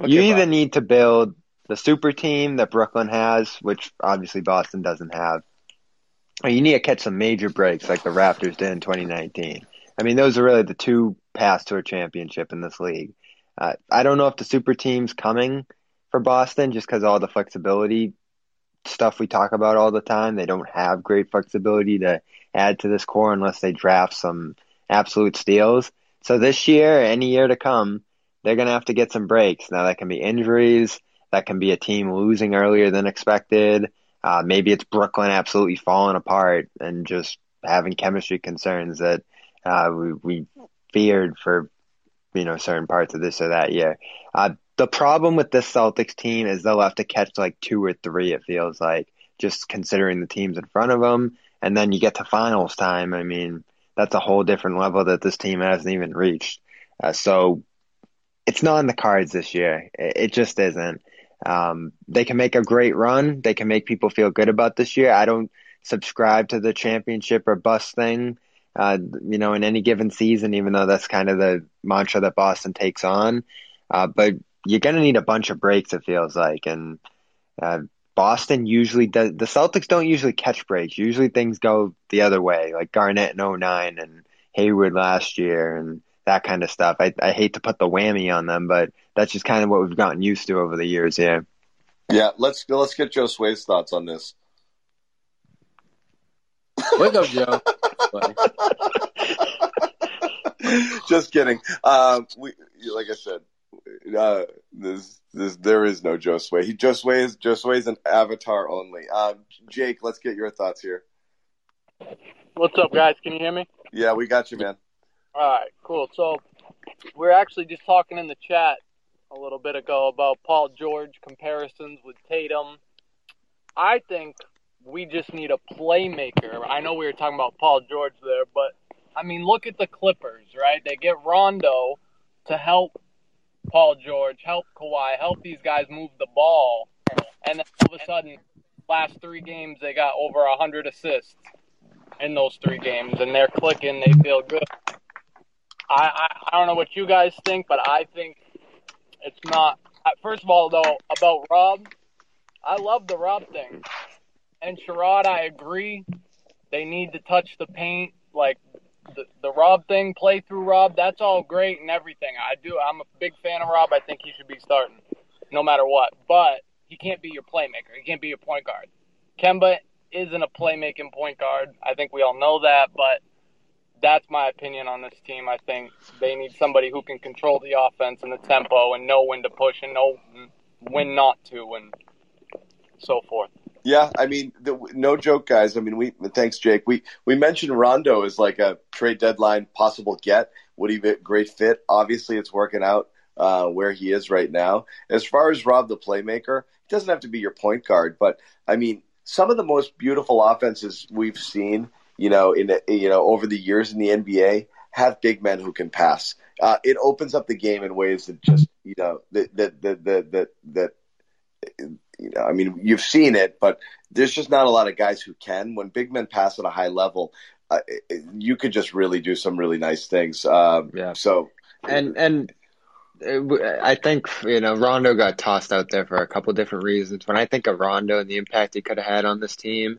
C: Okay,
A: you either need to build the super team that Brooklyn has, which obviously Boston doesn't have, or you need to catch some major breaks like the Raptors did in 2019. I mean, those are really the two paths to a championship in this league. Uh, I don't know if the super team's coming for Boston just because all the flexibility stuff we talk about all the time. They don't have great flexibility to add to this core unless they draft some absolute steals. So this year, any year to come, they're going to have to get some breaks. Now that can be injuries. That can be a team losing earlier than expected. Uh, maybe it's Brooklyn absolutely falling apart and just having chemistry concerns that uh, we, we feared for you know certain parts of this or that year. Uh, the problem with this Celtics team is they'll have to catch like two or three. It feels like just considering the teams in front of them, and then you get to finals time. I mean, that's a whole different level that this team hasn't even reached. Uh, so it's not in the cards this year. It, it just isn't. Um, they can make a great run. They can make people feel good about this year. I don't subscribe to the championship or bust thing, uh, you know, in any given season, even though that's kind of the mantra that Boston takes on. Uh, but you're going to need a bunch of breaks, it feels like. And uh, Boston usually does, the Celtics don't usually catch breaks. Usually things go the other way, like Garnett in 09 and Hayward last year and that kind of stuff. I, I hate to put the whammy on them, but that's just kind of what we've gotten used to over the years. Yeah.
D: Yeah. Let's let's get Josue's thoughts on this.
E: Wake up, Joe.
D: Just kidding. Um, we like I said, uh, this, this, there is no Josue. He Josue is Josue is an avatar only. Um, Jake, let's get your thoughts here.
N: What's up, guys? Can you hear me?
D: Yeah, we got you, man.
N: All right, cool. So we're actually just talking in the chat a little bit ago about Paul George comparisons with Tatum. I think we just need a playmaker. I know we were talking about Paul George there, but I mean, look at the Clippers, right? They get Rondo to help Paul George, help Kawhi, help these guys move the ball, and then all of a sudden, last three games they got over hundred assists in those three games, and they're clicking. They feel good. I, I I don't know what you guys think, but I think it's not. First of all, though, about Rob, I love the Rob thing, and Sherrod, I agree. They need to touch the paint, like the, the Rob thing, play through Rob. That's all great and everything. I do. I'm a big fan of Rob. I think he should be starting, no matter what. But he can't be your playmaker. He can't be your point guard. Kemba isn't a playmaking point guard. I think we all know that, but that's my opinion on this team. I think they need somebody who can control the offense and the tempo and know when to push and know when not to and so forth.
D: Yeah, I mean, the, no joke, guys. I mean, we thanks, Jake. We we mentioned Rondo as like a trade deadline possible get. Would he be a great fit? Obviously, it's working out uh, where he is right now. As far as Rob the playmaker, he doesn't have to be your point guard, but I mean, some of the most beautiful offenses we've seen, you know, in you know over the years in the NBA have big men who can pass. Uh, it opens up the game in ways that just you know that that that that, that you know, I mean, you've seen it, but there's just not a lot of guys who can. When big men pass at a high level, uh, you could just really do some really nice things. Um, yeah. So,
A: and and I think you know Rondo got tossed out there for a couple different reasons. When I think of Rondo and the impact he could have had on this team,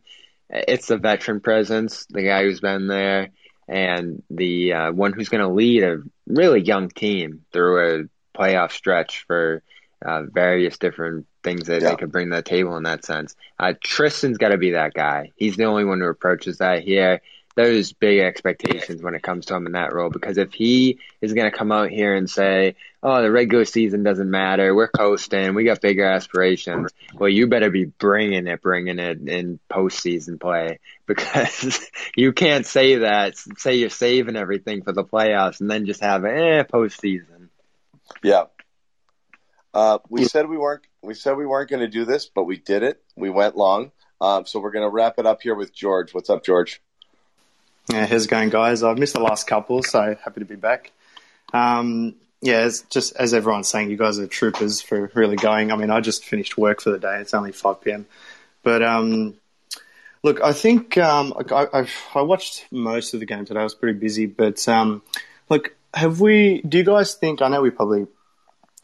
A: it's the veteran presence, the guy who's been there, and the uh, one who's going to lead a really young team through a playoff stretch for uh, various different things that yeah. they could bring to the table in that sense. Uh, Tristan's got to be that guy. He's the only one who approaches that here. There's big expectations when it comes to him in that role because if he is going to come out here and say, "Oh, the regular season doesn't matter. We're coasting. We got bigger aspirations," well, you better be bringing it, bringing it in postseason play because you can't say that. Say you're saving everything for the playoffs and then just have eh postseason.
D: Yeah, uh, we said we weren't. We said we weren't going to do this, but we did it. We went long, um, so we're going to wrap it up here with George. What's up, George?
O: Yeah, how's it going, guys? I've missed the last couple, so happy to be back. Um, yeah, it's just as everyone's saying, you guys are troopers for really going. I mean, I just finished work for the day. It's only five pm, but um, look, I think um, I, I, I, watched most of the game today. I was pretty busy, but um, look, have we? Do you guys think? I know we probably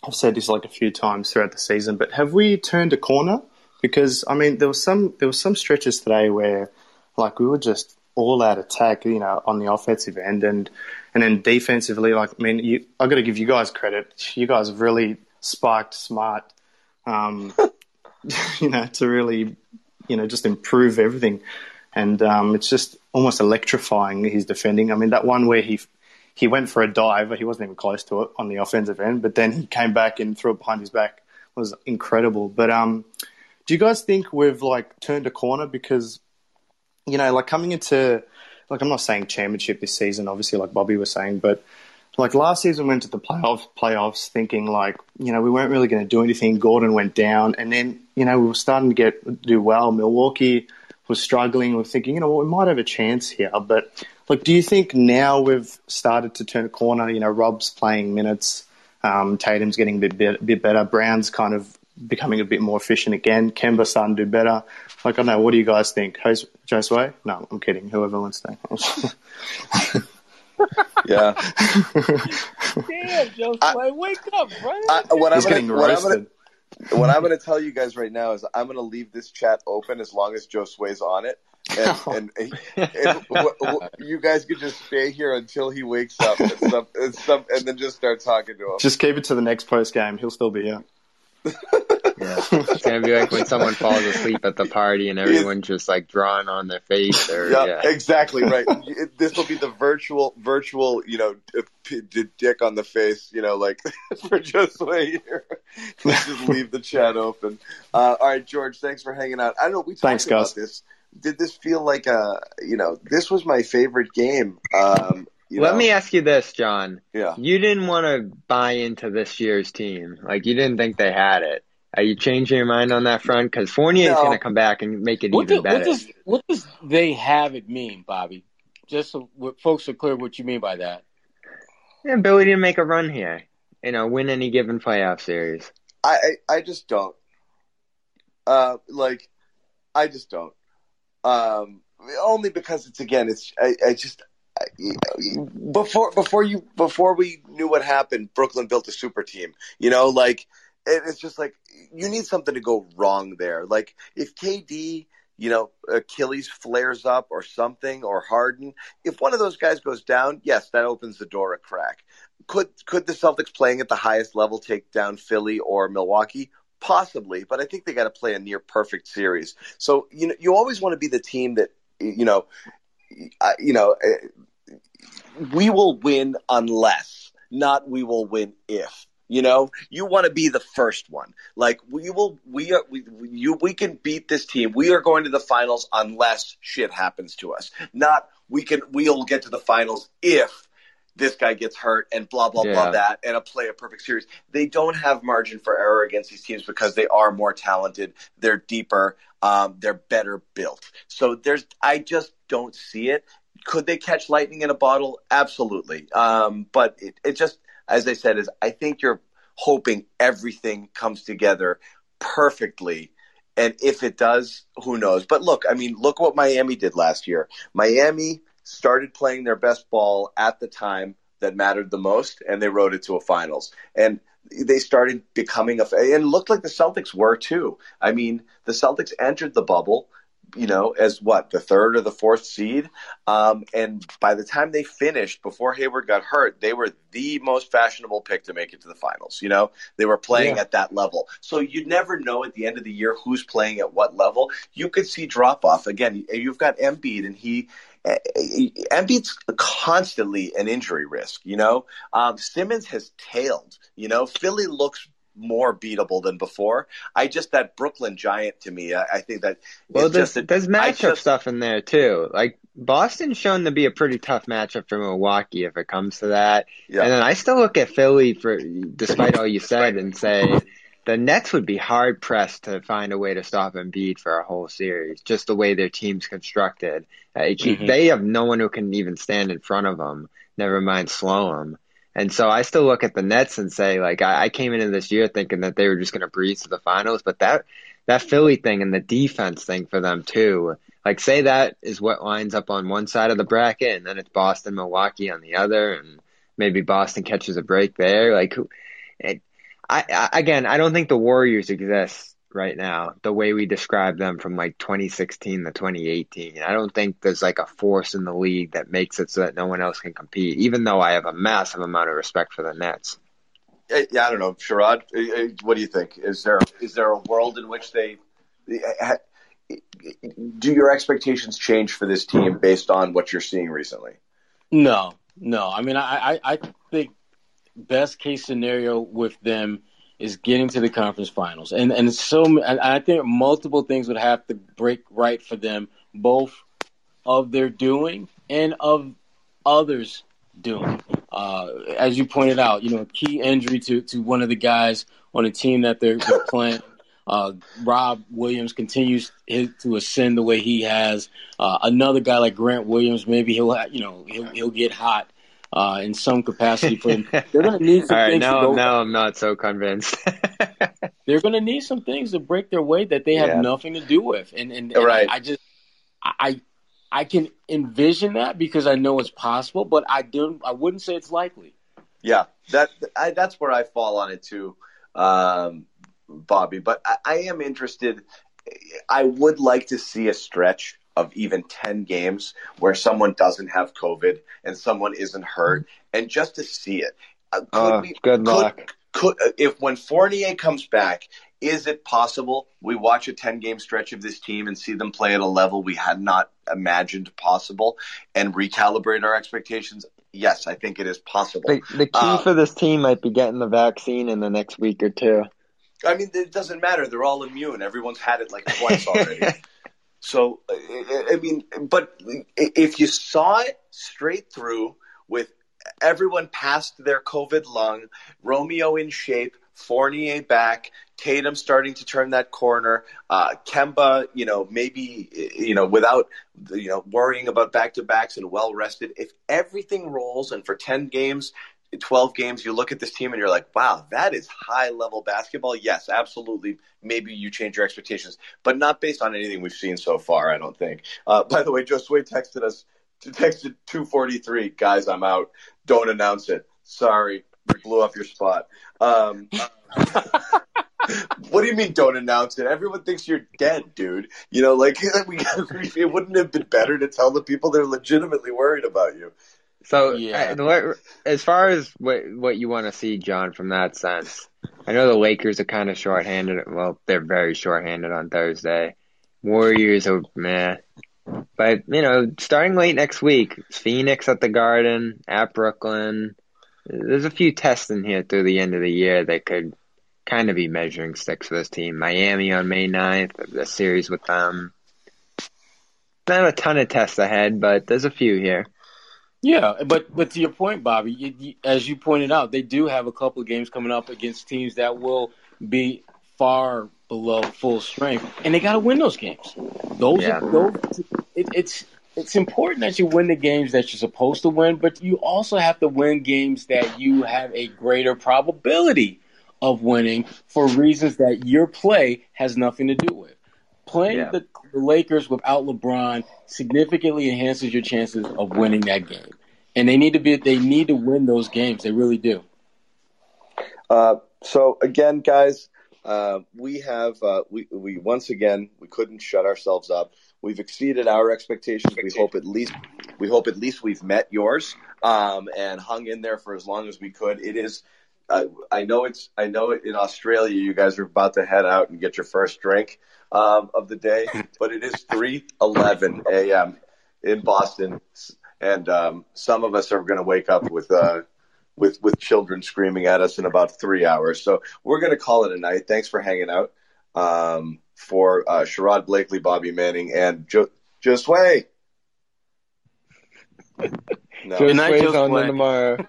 O: I've said this like a few times throughout the season, but have we turned a corner? Because I mean, there was some there was some stretches today where like we were just all out attack, you know, on the offensive end, and and then defensively, like I mean, you, I got to give you guys credit. You guys have really spiked Smart, um, you know, to really, you know, just improve everything, and um, it's just almost electrifying his defending. I mean, that one where he he went for a dive, but he wasn't even close to it on the offensive end. But then he came back and threw it behind his back. It was incredible. But um, do you guys think we've like turned a corner because you know, like coming into like I'm not saying championship this season, obviously, like Bobby was saying, but like last season we went to the playoffs playoffs thinking like you know we weren't really going to do anything. Gordon went down, and then you know we were starting to get do well. Milwaukee was struggling. We're thinking you know we might have a chance here, but like, do you think now we've started to turn a corner? You know, Rob's playing minutes, um, Tatum's getting a bit, bit, bit better, Brown's kind of becoming a bit more efficient again. Kemba starting to do better. Like, I don't know, what do you guys think? Jose, Josue? No, I'm kidding. Whoever wants to.
D: yeah.
N: Damn, Josue, wake up, bro. I,
D: what, I'm gonna, what, I'm gonna, what I'm going to tell you guys right now is I'm going to leave this chat open as long as Josue's on it. And, and, and, and w- w- you guys could just stay here until he wakes up and, stuff, and, stuff, and then just start talking to him.
O: Just keep it to the next post game. He'll still be here.
A: Yeah. It's gonna be like when someone falls asleep at the party and everyone's just like drawing on their face or
D: yeah,
A: yeah.
D: exactly right. this will be the virtual virtual, you know, dick on the face, you know, like for just way here. Let's just leave the chat open. Uh, all right, George, thanks for hanging out. I don't know we talked
O: thanks,
D: about
O: guys.
D: this. Did this feel like a, you know, this was my favorite game. Um, you
A: Let
D: know?
A: me ask you this, John.
D: Yeah.
A: You didn't want to buy into this year's team. Like you didn't think they had it. Are you changing your mind on that front? Because Fournier is going to come back and make it
C: What,
A: even
C: do,
A: better.
C: what does what does they have it mean, Bobby? Just so what folks are clear what you mean by that.
A: Yeah, ability to make a run here. You know, win any given playoff series.
D: I, I, I just don't. Uh, like, I just don't. Um, only because it's again, it's I, I just I, before before you before we knew what happened, Brooklyn built a super team. You know, like it, it's just like you need something to go wrong there. Like if KD, you know, Achilles flares up or something, or Harden, if one of those guys goes down, yes, that opens the door a crack. Could could the Celtics playing at the highest level take down Philly or Milwaukee? Possibly, but I think they got to play a near perfect series. So you know, you always want to be the team that you know, I, you know, eh, we will win unless, not we will win if. You know, you want to be the first one. Like we will, we are, we, you, we can beat this team. We are going to the finals unless shit happens to us. Not we can, we'll get to the finals if this guy gets hurt and blah blah
A: Yeah.
D: blah that and a play a perfect series. They don't have margin for error against these teams because they are more talented, they're deeper, um, they're better built. So there's I just don't see it. Could they catch lightning in a bottle? Absolutely. Um, but it, it just as I said is I think you're hoping everything comes together perfectly. And if it does, who knows? But look, I mean, look what Miami did last year. Miami started playing their best ball at the time that mattered the most, and they rode it to a finals. And they started becoming a, and it looked like the Celtics were too. I mean, the Celtics entered the bubble, you know, as what the third or the fourth seed, um, and by the time they finished, before Hayward got hurt, they were the most fashionable pick to make it to the finals. You know, they were playing
C: Yeah.
D: at that level, so you never know at the end of the year who's playing at what level. You could see drop off again. You've got Embiid, and he. Embiid's constantly an injury risk, you know. Um, Simmons has tailed, you know. Philly looks more beatable than before. I just that Brooklyn Giant to me. I, I think that
A: Well, there's,
D: a,
A: there's matchup
D: just-
A: stuff in there too. Like Boston's shown to be a pretty tough matchup for Milwaukee if it comes to that.
D: Yeah.
A: And then I still look at Philly for, despite all you said, and say the Nets would be hard pressed to find a way to stop Embiid for a whole series. Just the way their team's constructed, uh,
D: Mm-hmm.
C: Mhm.
A: they have no one who can even stand in front of them. Never mind slow them. And so I still look at the Nets and say, like, I, I came into this year thinking that they were just going to breeze to the finals, but that that Philly thing and the defense thing for them too. Like, say that is what lines up on one side of the bracket, and then it's Boston, Milwaukee on the other, and maybe Boston catches a break there. Like, who? It, I, I again, I don't think the Warriors exist right now the way we describe them from like 2016 to 2018. I don't think there's like a force in the league that makes it so that no one else can compete. Even though I have a massive amount of respect for the Nets.
D: Uh, yeah, I don't know, Sherrod. uh, uh, What do you think? Is there is there a world in which they uh, do your expectations change for this team based on what you're seeing recently?
C: No, no. I mean, I, I, I think best case scenario with them is getting to the conference finals, and and so. And I think multiple things would have to break right for them, both of their doing and of others doing. Uh, as you pointed out, you know, key injury to to one of the guys on the team that they're, they're playing. Uh, Rob Williams continues his, to ascend the way he has. Uh, another guy like Grant Williams, maybe he'll, ha- you know, he'll he'll get hot uh, in some capacity for them. They're going to need some
A: All right,
C: things to
A: now
C: go.
A: now I'm not so convinced.
C: they're going to need some things to break their way that they have
D: Yeah.
C: nothing to do with. And and, and
D: Right.
C: I, I just I I can envision that because I know it's possible, but I don't. I wouldn't say it's likely.
D: Yeah, that I, that's where I fall on it too, um, Bobby. But I, I am interested. I would like to see a stretch of even ten games where someone doesn't have COVID and someone isn't hurt, and just to see it. Uh, could
A: Oh,
D: we,
A: good
D: could-
A: luck.
D: Could, uh, if when Fournier comes back, is it possible we watch a ten game stretch of this team and see them play at a level we had not imagined possible and recalibrate our expectations? Yes, I think it is possible.
A: The, the key
D: Uh,
A: for this team might be getting the vaccine in the next week or two.
D: I mean, it doesn't matter. They're all immune. Everyone's had it like twice already. So, I mean, but if you saw it straight through with everyone past their COVID lung, Romeo in shape, Fournier back, Tatum starting to turn that corner, uh, Kemba, you know, maybe, you know, without, you know, worrying about back to backs and well rested. If everything rolls and for 10 games, 12 games, you look at this team and you're like, wow, that is high level basketball. Yes, absolutely. Maybe you change your expectations, but not based on anything we've seen so far, I don't think. Uh, by the way, Sway texted us, texted 243, guys, I'm out. Don't announce it. Sorry, we blew up your spot. Um, what do you mean don't announce it? Everyone thinks you're dead, dude. You know, like we, it wouldn't have been better to tell the people they're legitimately worried about you.
A: So,
C: Yeah.
A: uh, as far as what what you want to see, John, from that sense, I know the Lakers are kind of shorthanded. Well, they're very shorthanded on Thursday. Warriors are meh, but you know, starting late next week, Phoenix at the Garden, at Brooklyn. There's a few tests in here through the end of the year that could kind of be measuring sticks for this team. Miami on May 9th, the series with them. Not a ton of tests ahead, but there's a few here.
C: Yeah, but but to your point, Bobby, you, you, as you pointed out, they do have a couple of games coming up against teams that will be far below full strength, and they got to win those games. Those,
A: Yeah.
C: are, those it, it's it's important that you win the games that you're supposed to win, but you also have to win games that you have a greater probability of winning for reasons that your play has nothing to do with. Playing
A: Yeah.
C: the, the Lakers without LeBron significantly enhances your chances of winning that game. And they need to be they need to win those games. They really do.
D: Uh, so again, guys, uh, we have uh, we we once again we couldn't shut ourselves up. We've exceeded our expectations. We hope at least we hope at least we've met yours um, and hung in there for as long as we could. It is. Uh, I know it's. I know in Australia you guys are about to head out and get your first drink um, of the day, but it is three eleven a.m. in Boston, and um, some of us are going to wake up with uh, with with children screaming at us in about three hours. So we're going to call it a night. Thanks for hanging out. Um, for uh, Sherrod Blakely, Bobby Manning, and Joe Joe Sway. No.
A: Joe
C: Good night,
A: Sway's
C: Joe
A: on tomorrow.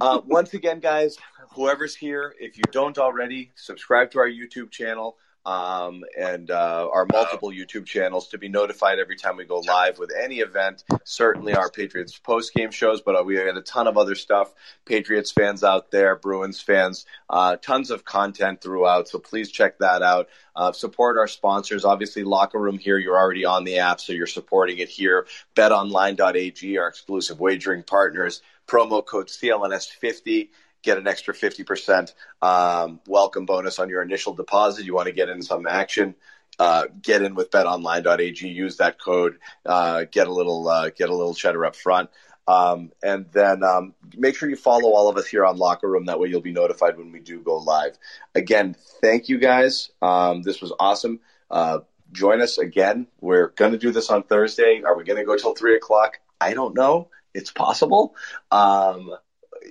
D: Uh, once again, guys, whoever's here, if you don't already, subscribe to our YouTube channel um, and uh, our multiple YouTube channels to be notified every time we go live with any event. Certainly our Patriots post game shows, but we had a ton of other stuff. Patriots fans out there, Bruins fans, uh, tons of content throughout. So please check that out. Uh, support our sponsors. Obviously, Locker Room here, you're already on the app, so you're supporting it here. BetOnline.ag, our exclusive wagering partners. Promo code CLNS50 get an extra 50% um, welcome bonus on your initial deposit. You want to get in some action, uh, get in with betonline.ag, use that code, uh, get a little, uh, get a little cheddar up front. Um, and then um, make sure you follow all of us here on Locker Room. That way you'll be notified when we do go live. Again, thank you guys. Um, this was awesome. Uh, join us again. We're going to do this on Thursday. Are we going to go till three o'clock? I don't know. It's possible. Um,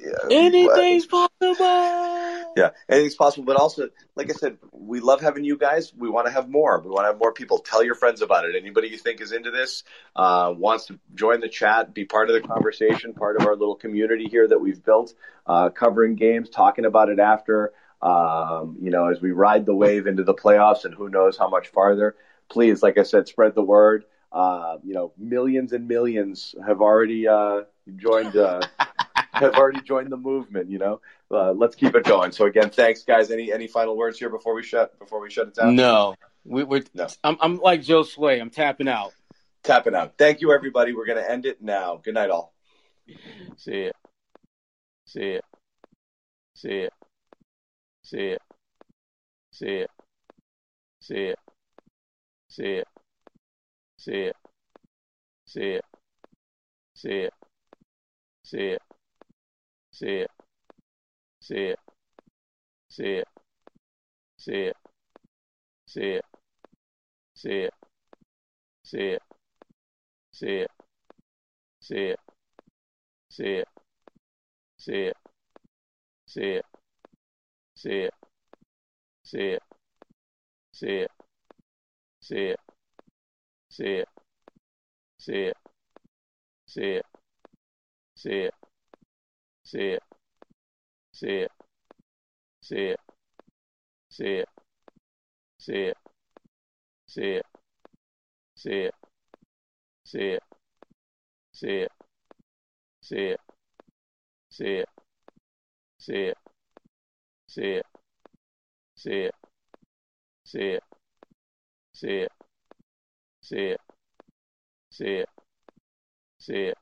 D: yeah,
C: Anything's possible.
D: yeah, anything's possible. But also, like I said, we love having you guys. We want to have more. We want to have more people. Tell your friends about it. Anybody you think is into this, uh, wants to join the chat, be part of the conversation, part of our little community here that we've built, uh, covering games, talking about it after. Um, you know, as we ride the wave into the playoffs, and who knows how much farther. Please, like I said, spread the word. Uh, you know, millions and millions have already uh, joined. Uh, have already joined the movement. You know, uh, let's keep it going. So again, thanks, guys. Any any final words here before we shut before we shut it down?
P: No, we, are
D: no.
P: I'm, I'm like Josue. I'm tapping out.
D: Tapping out. Thank you, everybody. We're gonna end it now. Good night, all.
P: See it. See it. See it. See it. See it. See it. See it. See it. See it. See it. See it. See it. See it. See it. See it. See it. See it. See it. See it. See it. See it. See it. See it. See it. See it. See it. See it. See it. See it. See it. See